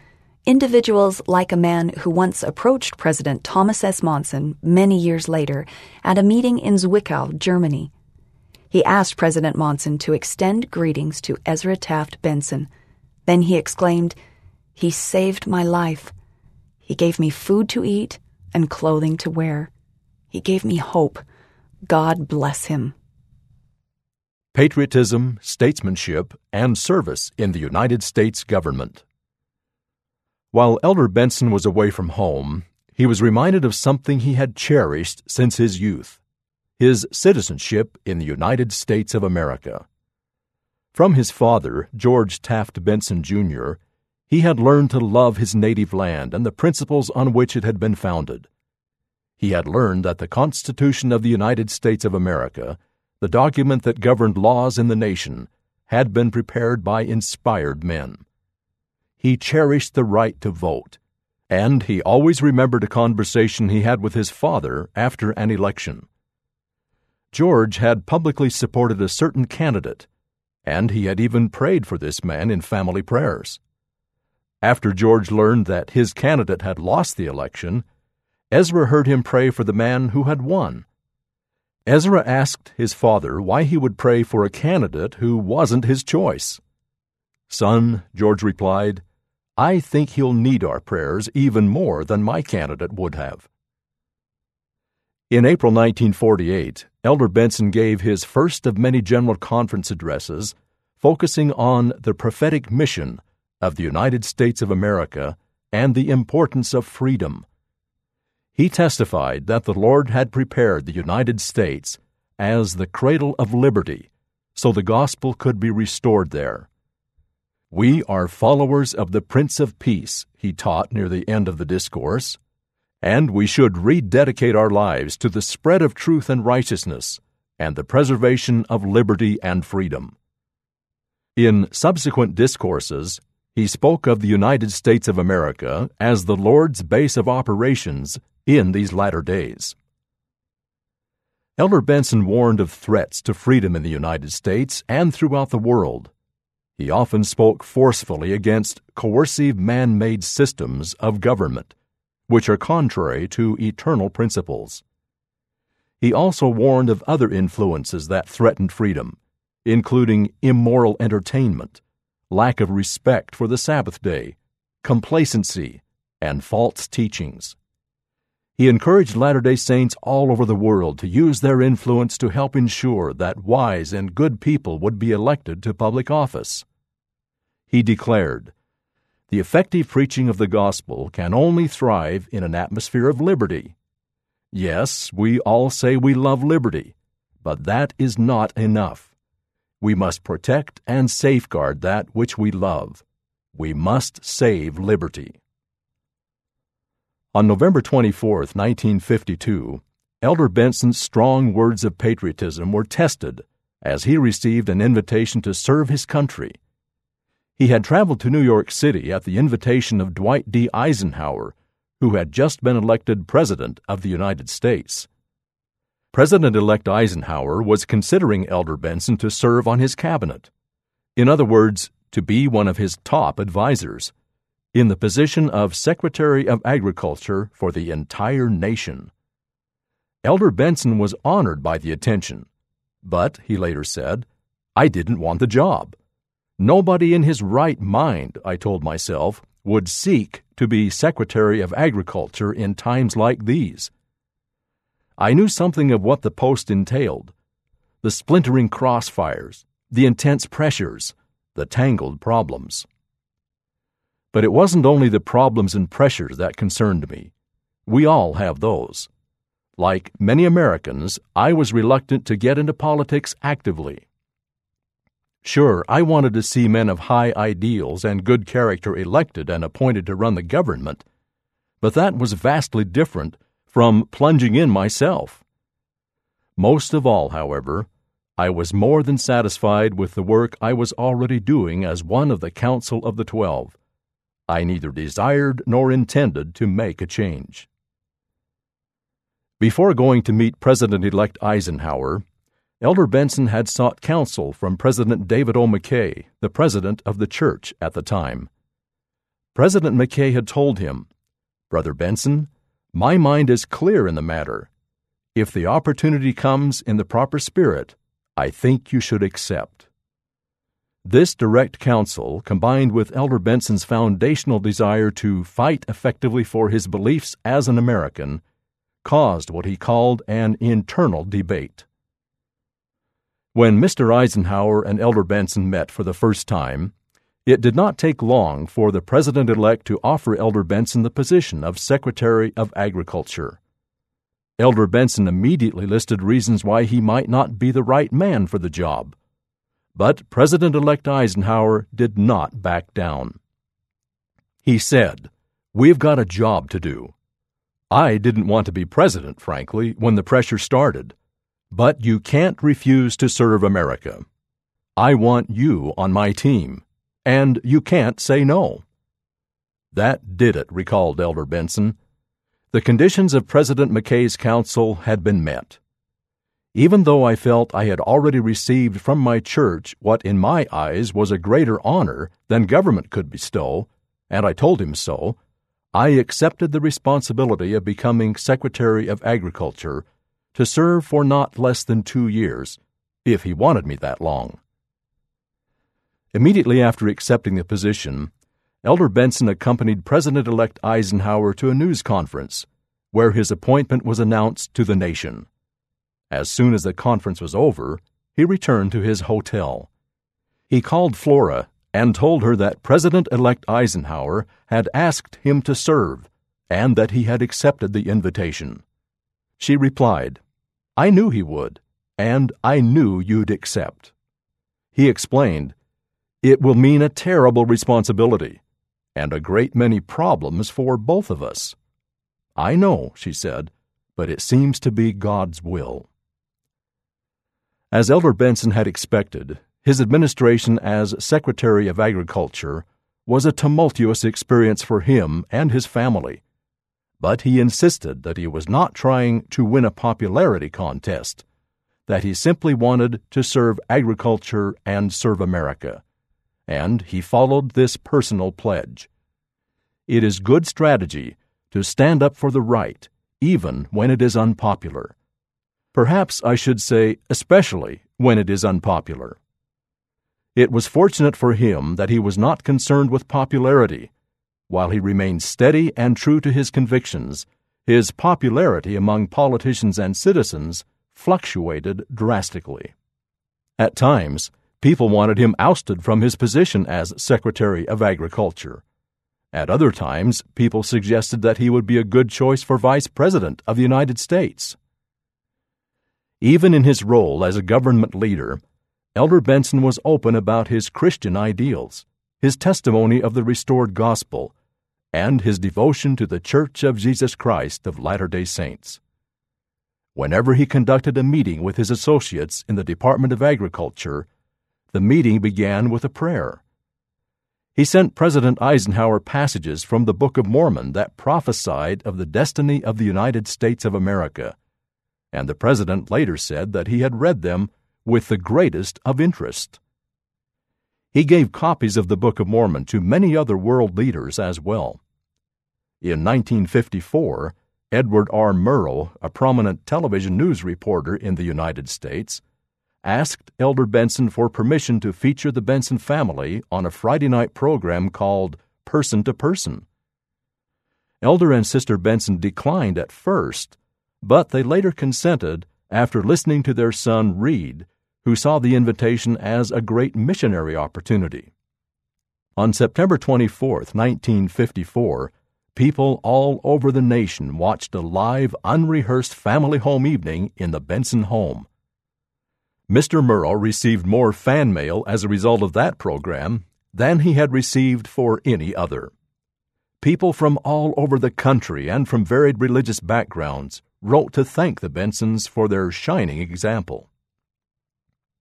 individuals like a man who once approached President Thomas S. Monson many years later at a meeting in Zwickau, Germany. He asked President Monson to extend greetings to Ezra Taft Benson. Then he exclaimed, he saved my life. He gave me food to eat and clothing to wear. He gave me hope. God bless him. Patriotism, statesmanship, and service in the United States government. While Elder Benson was away from home, he was reminded of something he had cherished since his youth his citizenship in the United States of America. From his father, George Taft Benson, Jr., he had learned to love his native land and the principles on which it had been founded. He had learned that the Constitution of the United States of America, the document that governed laws in the nation, had been prepared by inspired men. He cherished the right to vote, and he always remembered a conversation he had with his father after an election. George had publicly supported a certain candidate, and he had even prayed for this man in family prayers. After George learned that his candidate had lost the election, Ezra heard him pray for the man who had won. Ezra asked his father why he would pray for a candidate who wasn't his choice. Son, George replied, I think he'll need our prayers even more than my candidate would have. In April 1948, Elder Benson gave his first of many General Conference addresses focusing on the prophetic mission of the United States of America and the importance of freedom. He testified that the Lord had prepared the United States as the cradle of liberty so the gospel could be restored there. We are followers of the Prince of Peace, he taught near the end of the discourse, and we should rededicate our lives to the spread of truth and righteousness and the preservation of liberty and freedom. In subsequent discourses, he spoke of the United States of America as the Lord's base of operations in these latter days. Elder Benson warned of threats to freedom in the United States and throughout the world. He often spoke forcefully against coercive man made systems of government, which are contrary to eternal principles. He also warned of other influences that threatened freedom, including immoral entertainment lack of respect for the Sabbath day, complacency, and false teachings. He encouraged Latter day Saints all over the world to use their influence to help ensure that wise and good people would be elected to public office. He declared, The effective preaching of the gospel can only thrive in an atmosphere of liberty. Yes, we all say we love liberty, but that is not enough. We must protect and safeguard that which we love. We must save liberty. On November 24, 1952, Elder Benson's strong words of patriotism were tested as he received an invitation to serve his country. He had traveled to New York City at the invitation of Dwight D. Eisenhower, who had just been elected President of the United States. President elect Eisenhower was considering Elder Benson to serve on his cabinet. In other words, to be one of his top advisers, in the position of Secretary of Agriculture for the entire nation. Elder Benson was honored by the attention, but, he later said, I didn't want the job. Nobody in his right mind, I told myself, would seek to be Secretary of Agriculture in times like these. I knew something of what the post entailed the splintering crossfires, the intense pressures, the tangled problems. But it wasn't only the problems and pressures that concerned me. We all have those. Like many Americans, I was reluctant to get into politics actively. Sure, I wanted to see men of high ideals and good character elected and appointed to run the government, but that was vastly different from plunging in myself. Most of all, however, I was more than satisfied with the work I was already doing as one of the Council of the Twelve. I neither desired nor intended to make a change. Before going to meet President elect Eisenhower, Elder Benson had sought counsel from President David O. McKay, the president of the church at the time. President McKay had told him, Brother Benson, my mind is clear in the matter. If the opportunity comes in the proper spirit, I think you should accept. This direct counsel, combined with Elder Benson's foundational desire to fight effectively for his beliefs as an American, caused what he called an internal debate. When Mr. Eisenhower and Elder Benson met for the first time, it did not take long for the President elect to offer Elder Benson the position of Secretary of Agriculture. Elder Benson immediately listed reasons why he might not be the right man for the job. But President elect Eisenhower did not back down. He said, We've got a job to do. I didn't want to be president, frankly, when the pressure started. But you can't refuse to serve America. I want you on my team, and you can't say no. That did it, recalled Elder Benson. The conditions of President McKay's counsel had been met. Even though I felt I had already received from my church what in my eyes was a greater honor than government could bestow, and I told him so, I accepted the responsibility of becoming Secretary of Agriculture to serve for not less than two years, if he wanted me that long. Immediately after accepting the position, Elder Benson accompanied President elect Eisenhower to a news conference where his appointment was announced to the nation. As soon as the conference was over, he returned to his hotel. He called Flora and told her that President elect Eisenhower had asked him to serve and that he had accepted the invitation. She replied, I knew he would, and I knew you'd accept. He explained, It will mean a terrible responsibility and a great many problems for both of us. I know, she said, but it seems to be God's will. As Elder Benson had expected, his administration as Secretary of Agriculture was a tumultuous experience for him and his family. But he insisted that he was not trying to win a popularity contest, that he simply wanted to serve agriculture and serve America. And he followed this personal pledge. It is good strategy to stand up for the right, even when it is unpopular. Perhaps I should say, especially when it is unpopular. It was fortunate for him that he was not concerned with popularity. While he remained steady and true to his convictions, his popularity among politicians and citizens fluctuated drastically. At times, people wanted him ousted from his position as Secretary of Agriculture. At other times, people suggested that he would be a good choice for Vice President of the United States. Even in his role as a government leader, Elder Benson was open about his Christian ideals, his testimony of the restored gospel, and his devotion to the Church of Jesus Christ of Latter day Saints. Whenever he conducted a meeting with his associates in the Department of Agriculture, the meeting began with a prayer. He sent President Eisenhower passages from the Book of Mormon that prophesied of the destiny of the United States of America and the president later said that he had read them with the greatest of interest. He gave copies of the Book of Mormon to many other world leaders as well. In 1954, Edward R. Murrow, a prominent television news reporter in the United States, asked Elder Benson for permission to feature the Benson family on a Friday night program called Person to Person. Elder and Sister Benson declined at first, but they later consented after listening to their son Reed, who saw the invitation as a great missionary opportunity. On September 24, 1954, people all over the nation watched a live, unrehearsed family home evening in the Benson home. Mr. Murrow received more fan mail as a result of that program than he had received for any other. People from all over the country and from varied religious backgrounds wrote to thank the Bensons for their shining example.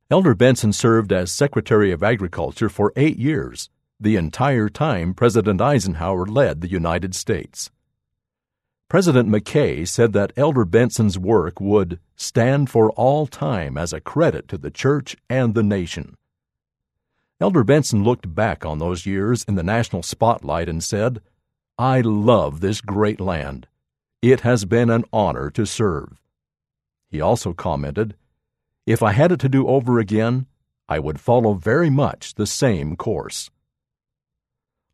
Elder Benson served as Secretary of Agriculture for eight years, the entire time President Eisenhower led the United States. President McKay said that Elder Benson's work would stand for all time as a credit to the church and the nation. Elder Benson looked back on those years in the national spotlight and said, I love this great land. It has been an honor to serve. He also commented, If I had it to do over again, I would follow very much the same course.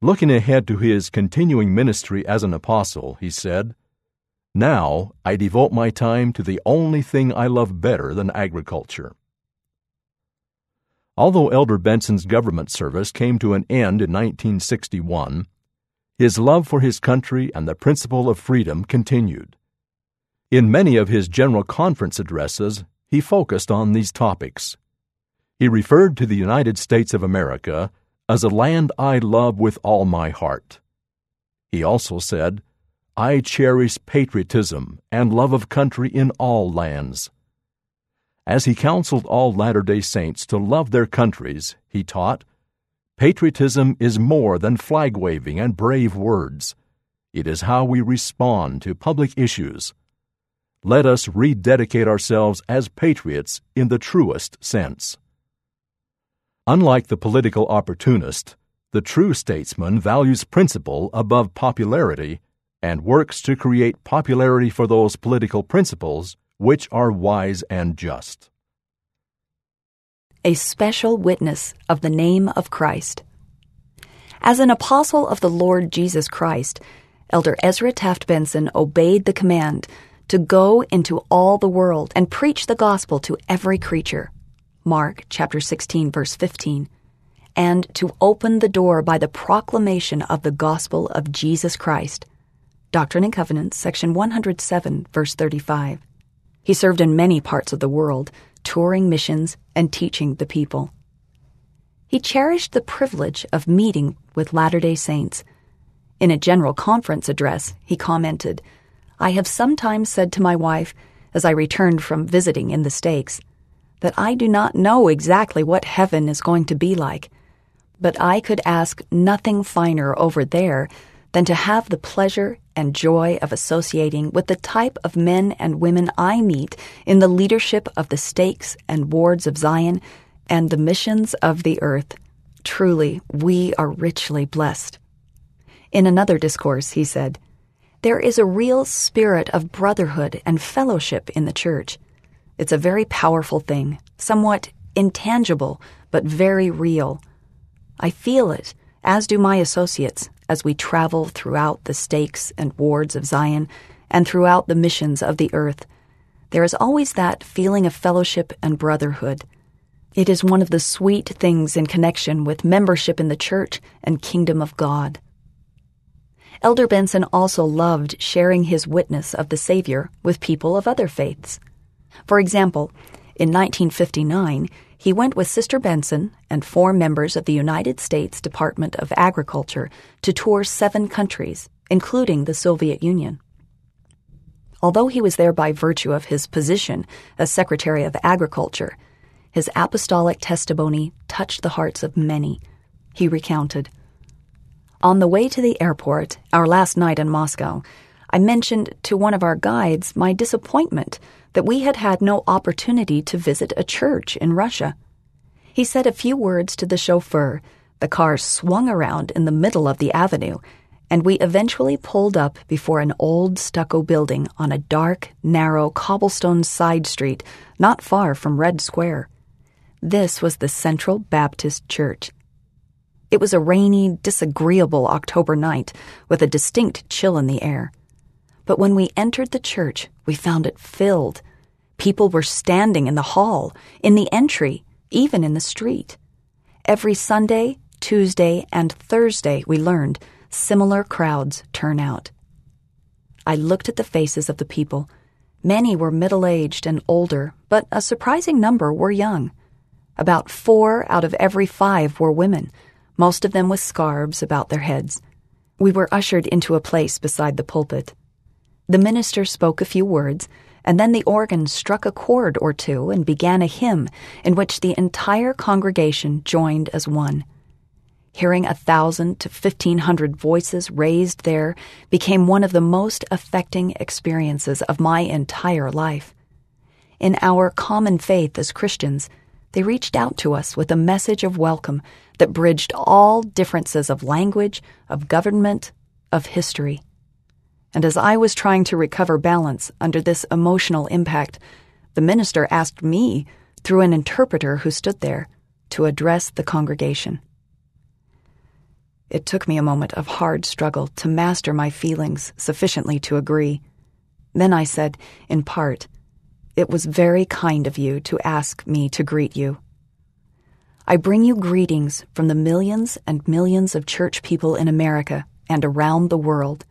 Looking ahead to his continuing ministry as an apostle, he said, now I devote my time to the only thing I love better than agriculture. Although Elder Benson's government service came to an end in 1961, his love for his country and the principle of freedom continued. In many of his general conference addresses, he focused on these topics. He referred to the United States of America as a land I love with all my heart. He also said, I cherish patriotism and love of country in all lands. As he counseled all Latter day Saints to love their countries, he taught, Patriotism is more than flag waving and brave words. It is how we respond to public issues. Let us rededicate ourselves as patriots in the truest sense. Unlike the political opportunist, the true statesman values principle above popularity and works to create popularity for those political principles which are wise and just. A special witness of the name of Christ. As an apostle of the Lord Jesus Christ, Elder Ezra Taft Benson obeyed the command to go into all the world and preach the gospel to every creature. Mark chapter 16 verse 15 and to open the door by the proclamation of the gospel of Jesus Christ Doctrine and Covenants, section 107, verse 35. He served in many parts of the world, touring missions and teaching the people. He cherished the privilege of meeting with Latter day Saints. In a general conference address, he commented, I have sometimes said to my wife, as I returned from visiting in the States, that I do not know exactly what heaven is going to be like, but I could ask nothing finer over there than to have the pleasure and joy of associating with the type of men and women I meet in the leadership of the stakes and wards of Zion and the missions of the earth. Truly, we are richly blessed. In another discourse, he said, There is a real spirit of brotherhood and fellowship in the church. It's a very powerful thing, somewhat intangible, but very real. I feel it, as do my associates, as we travel throughout the stakes and wards of Zion and throughout the missions of the earth, there is always that feeling of fellowship and brotherhood. It is one of the sweet things in connection with membership in the church and kingdom of God. Elder Benson also loved sharing his witness of the Savior with people of other faiths. For example, in 1959, he went with Sister Benson and four members of the United States Department of Agriculture to tour seven countries, including the Soviet Union. Although he was there by virtue of his position as Secretary of Agriculture, his apostolic testimony touched the hearts of many. He recounted On the way to the airport, our last night in Moscow, I mentioned to one of our guides my disappointment that we had had no opportunity to visit a church in Russia. He said a few words to the chauffeur. The car swung around in the middle of the avenue, and we eventually pulled up before an old stucco building on a dark, narrow cobblestone side street not far from Red Square. This was the Central Baptist Church. It was a rainy, disagreeable October night with a distinct chill in the air. But when we entered the church, we found it filled. People were standing in the hall, in the entry, even in the street. Every Sunday, Tuesday, and Thursday, we learned, similar crowds turn out. I looked at the faces of the people. Many were middle aged and older, but a surprising number were young. About four out of every five were women, most of them with scarves about their heads. We were ushered into a place beside the pulpit. The minister spoke a few words, and then the organ struck a chord or two and began a hymn in which the entire congregation joined as one. Hearing a thousand to fifteen hundred voices raised there became one of the most affecting experiences of my entire life. In our common faith as Christians, they reached out to us with a message of welcome that bridged all differences of language, of government, of history and as I was trying to recover balance under this emotional impact, the minister asked me, through an interpreter who stood there, to address the congregation. It took me a moment of hard struggle to master my feelings sufficiently to agree. Then I said, in part, It was very kind of you to ask me to greet you. I bring you greetings from the millions and millions of church people in America and around the world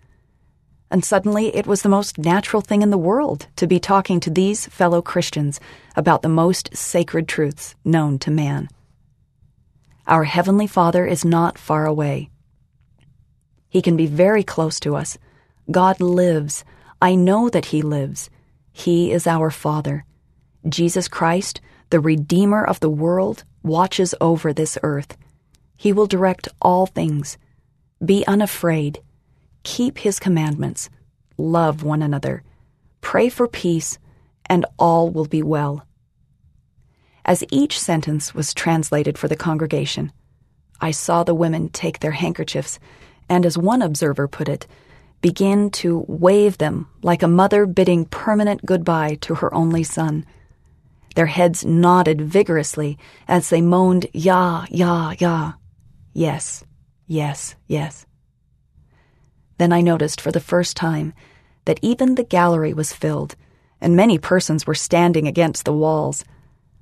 and suddenly it was the most natural thing in the world to be talking to these fellow Christians about the most sacred truths known to man. Our Heavenly Father is not far away. He can be very close to us. God lives. I know that He lives. He is our Father. Jesus Christ, the Redeemer of the world, watches over this earth. He will direct all things. Be unafraid keep his commandments, love one another, pray for peace, and all will be well. As each sentence was translated for the congregation, I saw the women take their handkerchiefs and, as one observer put it, begin to wave them like a mother bidding permanent goodbye to her only son. Their heads nodded vigorously as they moaned, Yah, Yah, Yah. Yes, yes, yes. Then I noticed for the first time that even the gallery was filled, and many persons were standing against the walls.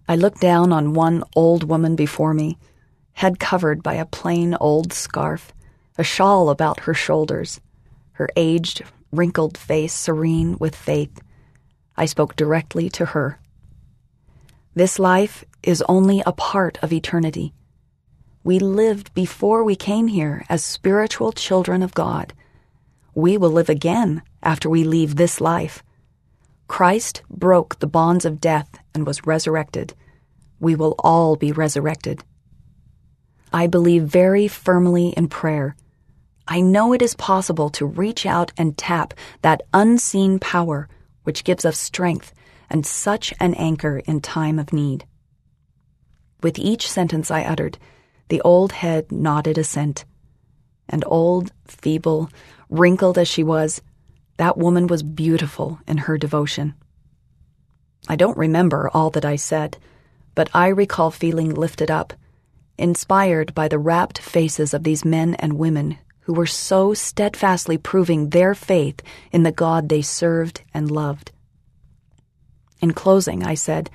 I looked down on one old woman before me, head covered by a plain old scarf, a shawl about her shoulders, her aged, wrinkled face serene with faith. I spoke directly to her. This life is only a part of eternity. We lived before we came here as spiritual children of God we will live again after we leave this life. Christ broke the bonds of death and was resurrected. We will all be resurrected. I believe very firmly in prayer. I know it is possible to reach out and tap that unseen power which gives us strength and such an anchor in time of need. With each sentence I uttered, the old head nodded assent. And old, feeble, Wrinkled as she was, that woman was beautiful in her devotion. I don't remember all that I said, but I recall feeling lifted up, inspired by the rapt faces of these men and women who were so steadfastly proving their faith in the God they served and loved. In closing, I said,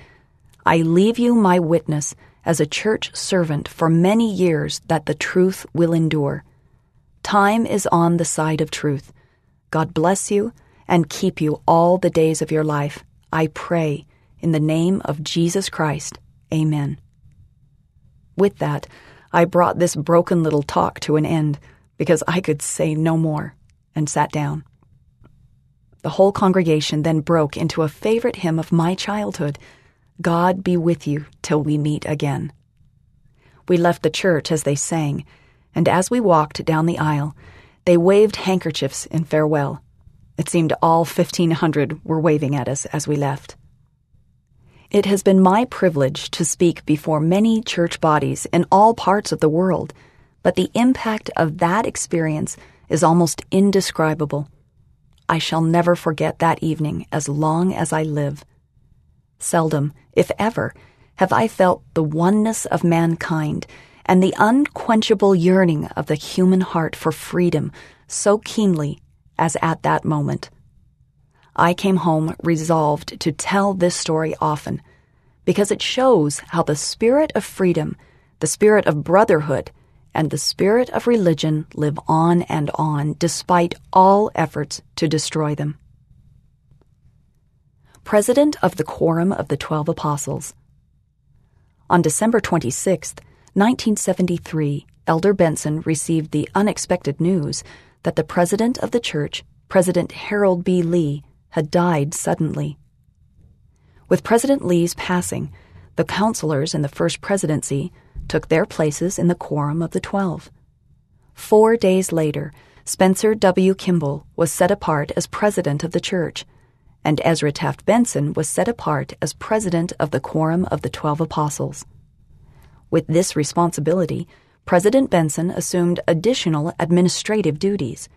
I leave you my witness as a church servant for many years that the truth will endure. Time is on the side of truth. God bless you and keep you all the days of your life. I pray in the name of Jesus Christ. Amen. With that, I brought this broken little talk to an end because I could say no more and sat down. The whole congregation then broke into a favorite hymn of my childhood God be with you till we meet again. We left the church as they sang and as we walked down the aisle, they waved handkerchiefs in farewell. It seemed all 1,500 were waving at us as we left. It has been my privilege to speak before many church bodies in all parts of the world, but the impact of that experience is almost indescribable. I shall never forget that evening as long as I live. Seldom, if ever, have I felt the oneness of mankind and the unquenchable yearning of the human heart for freedom so keenly as at that moment. I came home resolved to tell this story often because it shows how the spirit of freedom, the spirit of brotherhood, and the spirit of religion live on and on despite all efforts to destroy them. President of the Quorum of the Twelve Apostles. On December 26, 1973, Elder Benson received the unexpected news that the president of the church, President Harold B. Lee, had died suddenly. With President Lee's passing, the counselors in the First Presidency took their places in the Quorum of the Twelve. Four days later, Spencer W. Kimball was set apart as president of the church, and Ezra Taft Benson was set apart as president of the Quorum of the Twelve Apostles. With this responsibility, President Benson assumed additional administrative duties.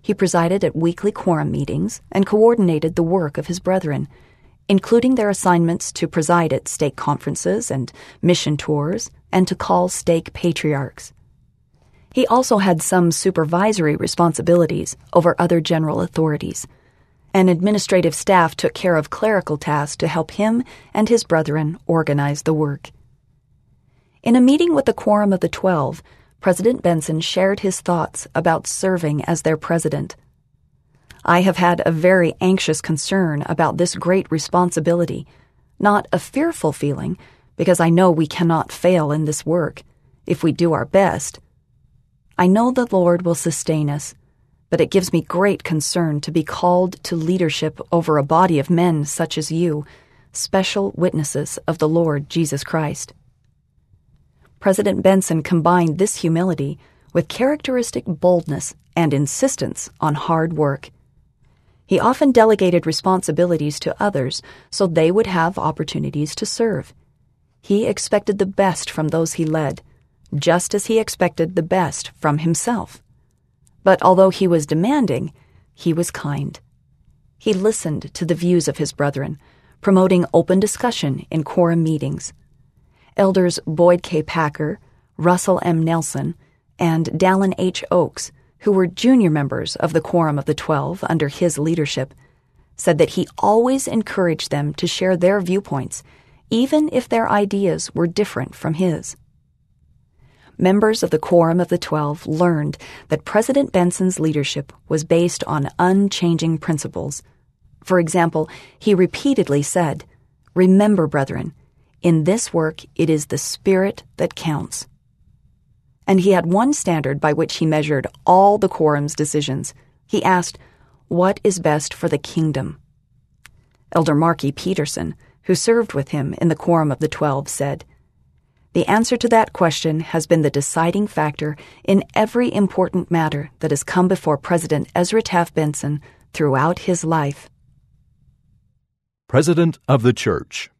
He presided at weekly quorum meetings and coordinated the work of his brethren, including their assignments to preside at stake conferences and mission tours and to call stake patriarchs. He also had some supervisory responsibilities over other general authorities. An administrative staff took care of clerical tasks to help him and his brethren organize the work. In a meeting with the Quorum of the Twelve, President Benson shared his thoughts about serving as their president. I have had a very anxious concern about this great responsibility, not a fearful feeling, because I know we cannot fail in this work, if we do our best. I know the Lord will sustain us, but it gives me great concern to be called to leadership over a body of men such as you, special witnesses of the Lord Jesus Christ. President Benson combined this humility with characteristic boldness and insistence on hard work. He often delegated responsibilities to others so they would have opportunities to serve. He expected the best from those he led, just as he expected the best from himself. But although he was demanding, he was kind. He listened to the views of his brethren, promoting open discussion in quorum meetings. Elders Boyd K. Packer, Russell M. Nelson, and Dallin H. Oaks, who were junior members of the Quorum of the Twelve under his leadership, said that he always encouraged them to share their viewpoints, even if their ideas were different from his. Members of the Quorum of the Twelve learned that President Benson's leadership was based on unchanging principles. For example, he repeatedly said, Remember, brethren, in this work, it is the Spirit that counts. And he had one standard by which he measured all the quorum's decisions. He asked, What is best for the kingdom? Elder Marky Peterson, who served with him in the Quorum of the Twelve, said, The answer to that question has been the deciding factor in every important matter that has come before President Ezra Taft Benson throughout his life. President of the Church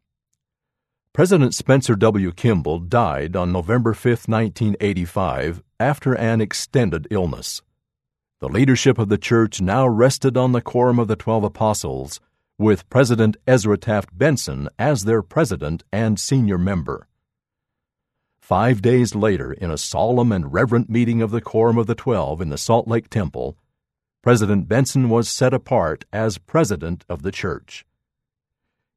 President Spencer W. Kimball died on November 5, 1985, after an extended illness. The leadership of the church now rested on the Quorum of the Twelve Apostles, with President Ezra Taft Benson as their president and senior member. Five days later, in a solemn and reverent meeting of the Quorum of the Twelve in the Salt Lake Temple, President Benson was set apart as president of the church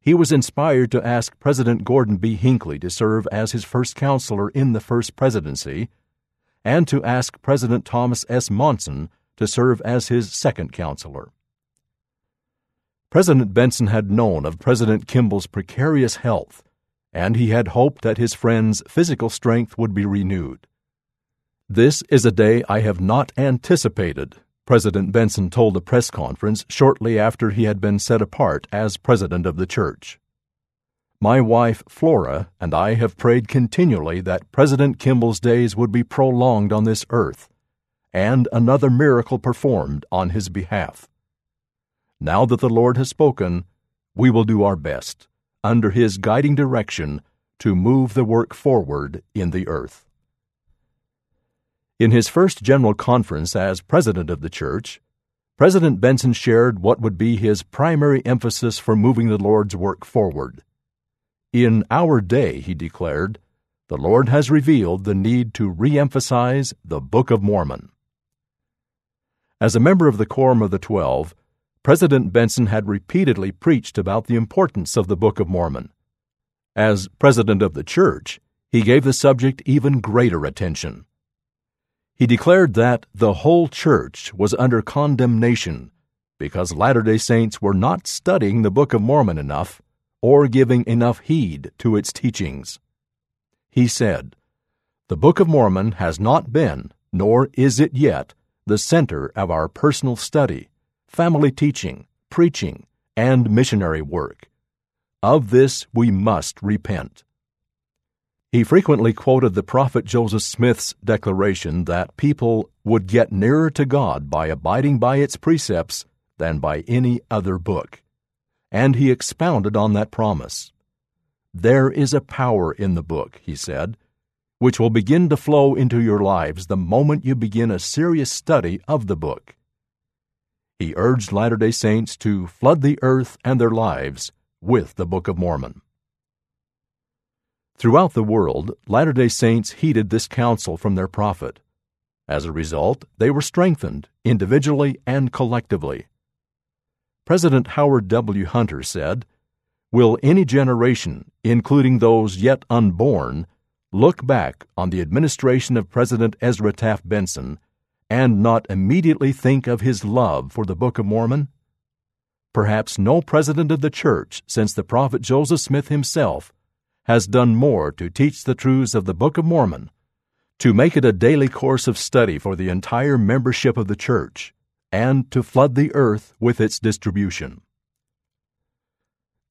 he was inspired to ask President Gordon B. Hinckley to serve as his first counselor in the First Presidency, and to ask President Thomas S. Monson to serve as his second counselor. President Benson had known of President Kimball's precarious health, and he had hoped that his friend's physical strength would be renewed. This is a day I have not anticipated, President Benson told a press conference shortly after he had been set apart as president of the church. My wife, Flora, and I have prayed continually that President Kimball's days would be prolonged on this earth, and another miracle performed on his behalf. Now that the Lord has spoken, we will do our best, under His guiding direction, to move the work forward in the earth. In his first general conference as president of the church, President Benson shared what would be his primary emphasis for moving the Lord's work forward. In our day, he declared, the Lord has revealed the need to re emphasize the Book of Mormon. As a member of the Quorum of the Twelve, President Benson had repeatedly preached about the importance of the Book of Mormon. As president of the church, he gave the subject even greater attention. He declared that the whole church was under condemnation because Latter day Saints were not studying the Book of Mormon enough or giving enough heed to its teachings. He said, The Book of Mormon has not been, nor is it yet, the center of our personal study, family teaching, preaching, and missionary work. Of this we must repent. He frequently quoted the prophet Joseph Smith's declaration that people would get nearer to God by abiding by its precepts than by any other book. And he expounded on that promise. There is a power in the book, he said, which will begin to flow into your lives the moment you begin a serious study of the book. He urged Latter day Saints to flood the earth and their lives with the Book of Mormon. Throughout the world, Latter day Saints heeded this counsel from their prophet. As a result, they were strengthened, individually and collectively. President Howard W. Hunter said, Will any generation, including those yet unborn, look back on the administration of President Ezra Taft Benson and not immediately think of his love for the Book of Mormon? Perhaps no president of the church since the prophet Joseph Smith himself has done more to teach the truths of the Book of Mormon, to make it a daily course of study for the entire membership of the church, and to flood the earth with its distribution.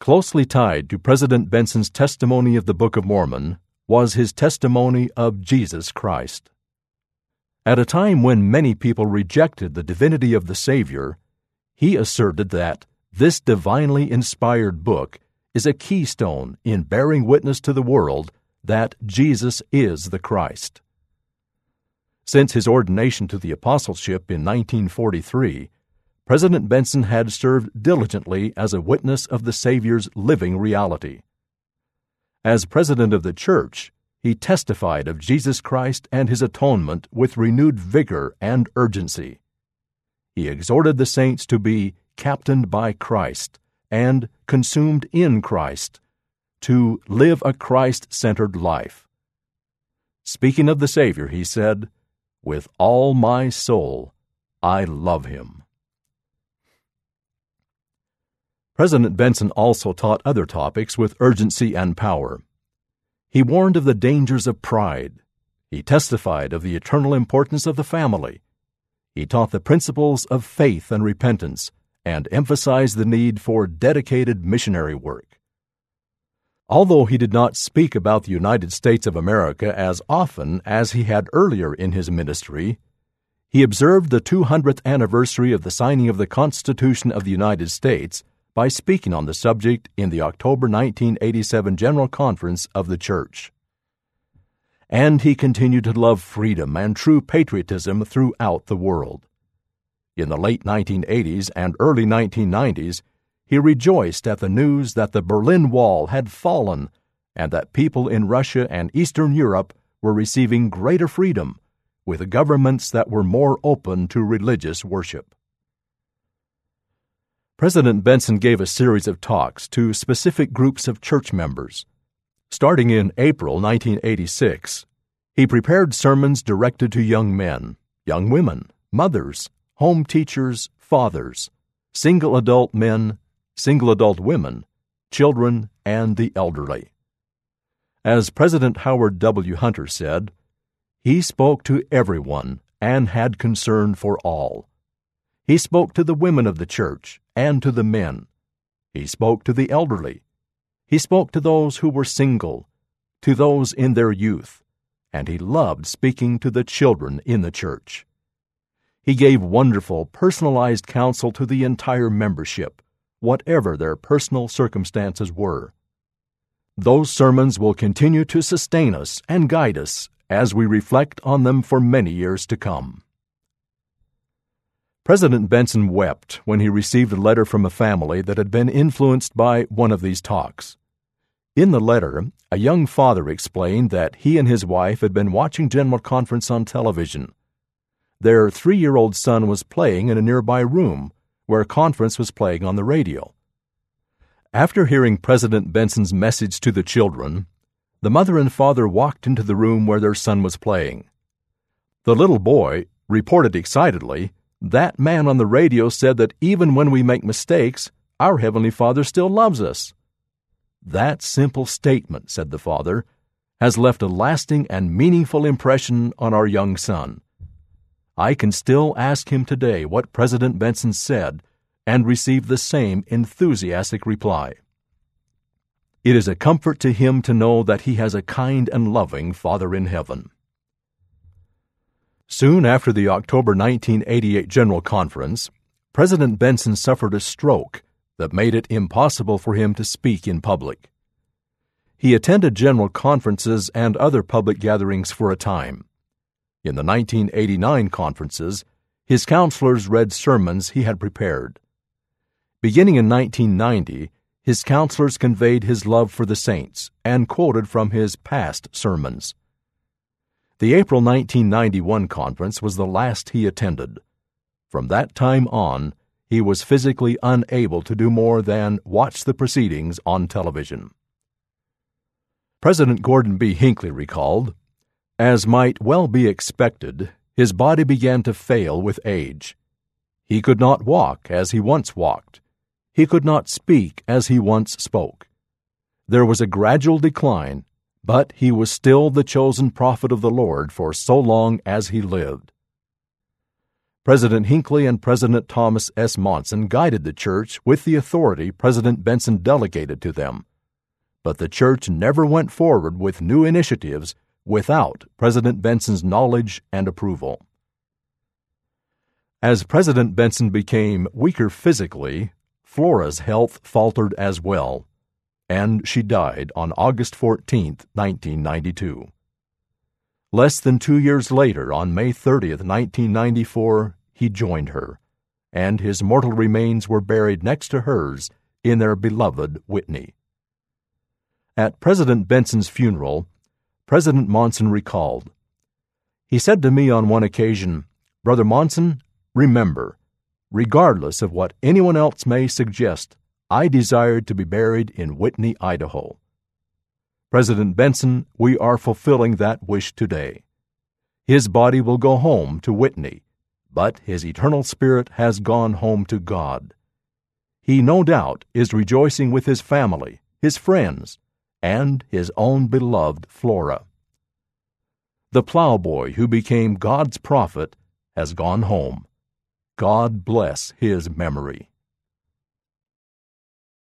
Closely tied to President Benson's testimony of the Book of Mormon was his testimony of Jesus Christ. At a time when many people rejected the divinity of the Savior, he asserted that this divinely inspired book is a keystone in bearing witness to the world that Jesus is the Christ. Since his ordination to the apostleship in 1943, President Benson had served diligently as a witness of the Savior's living reality. As president of the church, he testified of Jesus Christ and his atonement with renewed vigor and urgency. He exhorted the saints to be captained by Christ and consumed in Christ, to live a Christ centered life. Speaking of the Savior, he said, With all my soul, I love him. President Benson also taught other topics with urgency and power. He warned of the dangers of pride. He testified of the eternal importance of the family. He taught the principles of faith and repentance and emphasized the need for dedicated missionary work. Although he did not speak about the United States of America as often as he had earlier in his ministry, he observed the 200th anniversary of the signing of the Constitution of the United States by speaking on the subject in the October 1987 General Conference of the Church. And he continued to love freedom and true patriotism throughout the world. In the late 1980s and early 1990s, he rejoiced at the news that the Berlin Wall had fallen and that people in Russia and Eastern Europe were receiving greater freedom with governments that were more open to religious worship. President Benson gave a series of talks to specific groups of church members. Starting in April 1986, he prepared sermons directed to young men, young women, mothers, home teachers, fathers, single adult men, single adult women, children, and the elderly. As President Howard W. Hunter said, he spoke to everyone and had concern for all. He spoke to the women of the church and to the men. He spoke to the elderly. He spoke to those who were single, to those in their youth, and he loved speaking to the children in the church. He gave wonderful, personalized counsel to the entire membership, whatever their personal circumstances were. Those sermons will continue to sustain us and guide us as we reflect on them for many years to come. President Benson wept when he received a letter from a family that had been influenced by one of these talks. In the letter, a young father explained that he and his wife had been watching General Conference on television. Their three year old son was playing in a nearby room where a Conference was playing on the radio. After hearing President Benson's message to the children, the mother and father walked into the room where their son was playing. The little boy reported excitedly that man on the radio said that even when we make mistakes, our Heavenly Father still loves us. That simple statement, said the father, has left a lasting and meaningful impression on our young son. I can still ask him today what President Benson said and receive the same enthusiastic reply. It is a comfort to him to know that he has a kind and loving Father in heaven. Soon after the October 1988 General Conference, President Benson suffered a stroke that made it impossible for him to speak in public. He attended general conferences and other public gatherings for a time. In the 1989 conferences, his counselors read sermons he had prepared. Beginning in 1990, his counselors conveyed his love for the saints and quoted from his past sermons. The April 1991 conference was the last he attended. From that time on, he was physically unable to do more than watch the proceedings on television. President Gordon B. Hinckley recalled As might well be expected, his body began to fail with age. He could not walk as he once walked. He could not speak as he once spoke. There was a gradual decline, but he was still the chosen prophet of the Lord for so long as he lived. President Hinckley and President Thomas S. Monson guided the church with the authority President Benson delegated to them. But the church never went forward with new initiatives without President Benson's knowledge and approval. As President Benson became weaker physically, Flora's health faltered as well, and she died on August 14, 1992. Less than two years later, on May 30, 1994, he joined her, and his mortal remains were buried next to hers in their beloved Whitney. At President Benson's funeral, President Monson recalled He said to me on one occasion, Brother Monson, remember, regardless of what anyone else may suggest, I desired to be buried in Whitney, Idaho. President Benson, we are fulfilling that wish today. His body will go home to Whitney, but his eternal spirit has gone home to God. He no doubt is rejoicing with his family, his friends, and his own beloved Flora. The plowboy who became God's prophet has gone home. God bless his memory.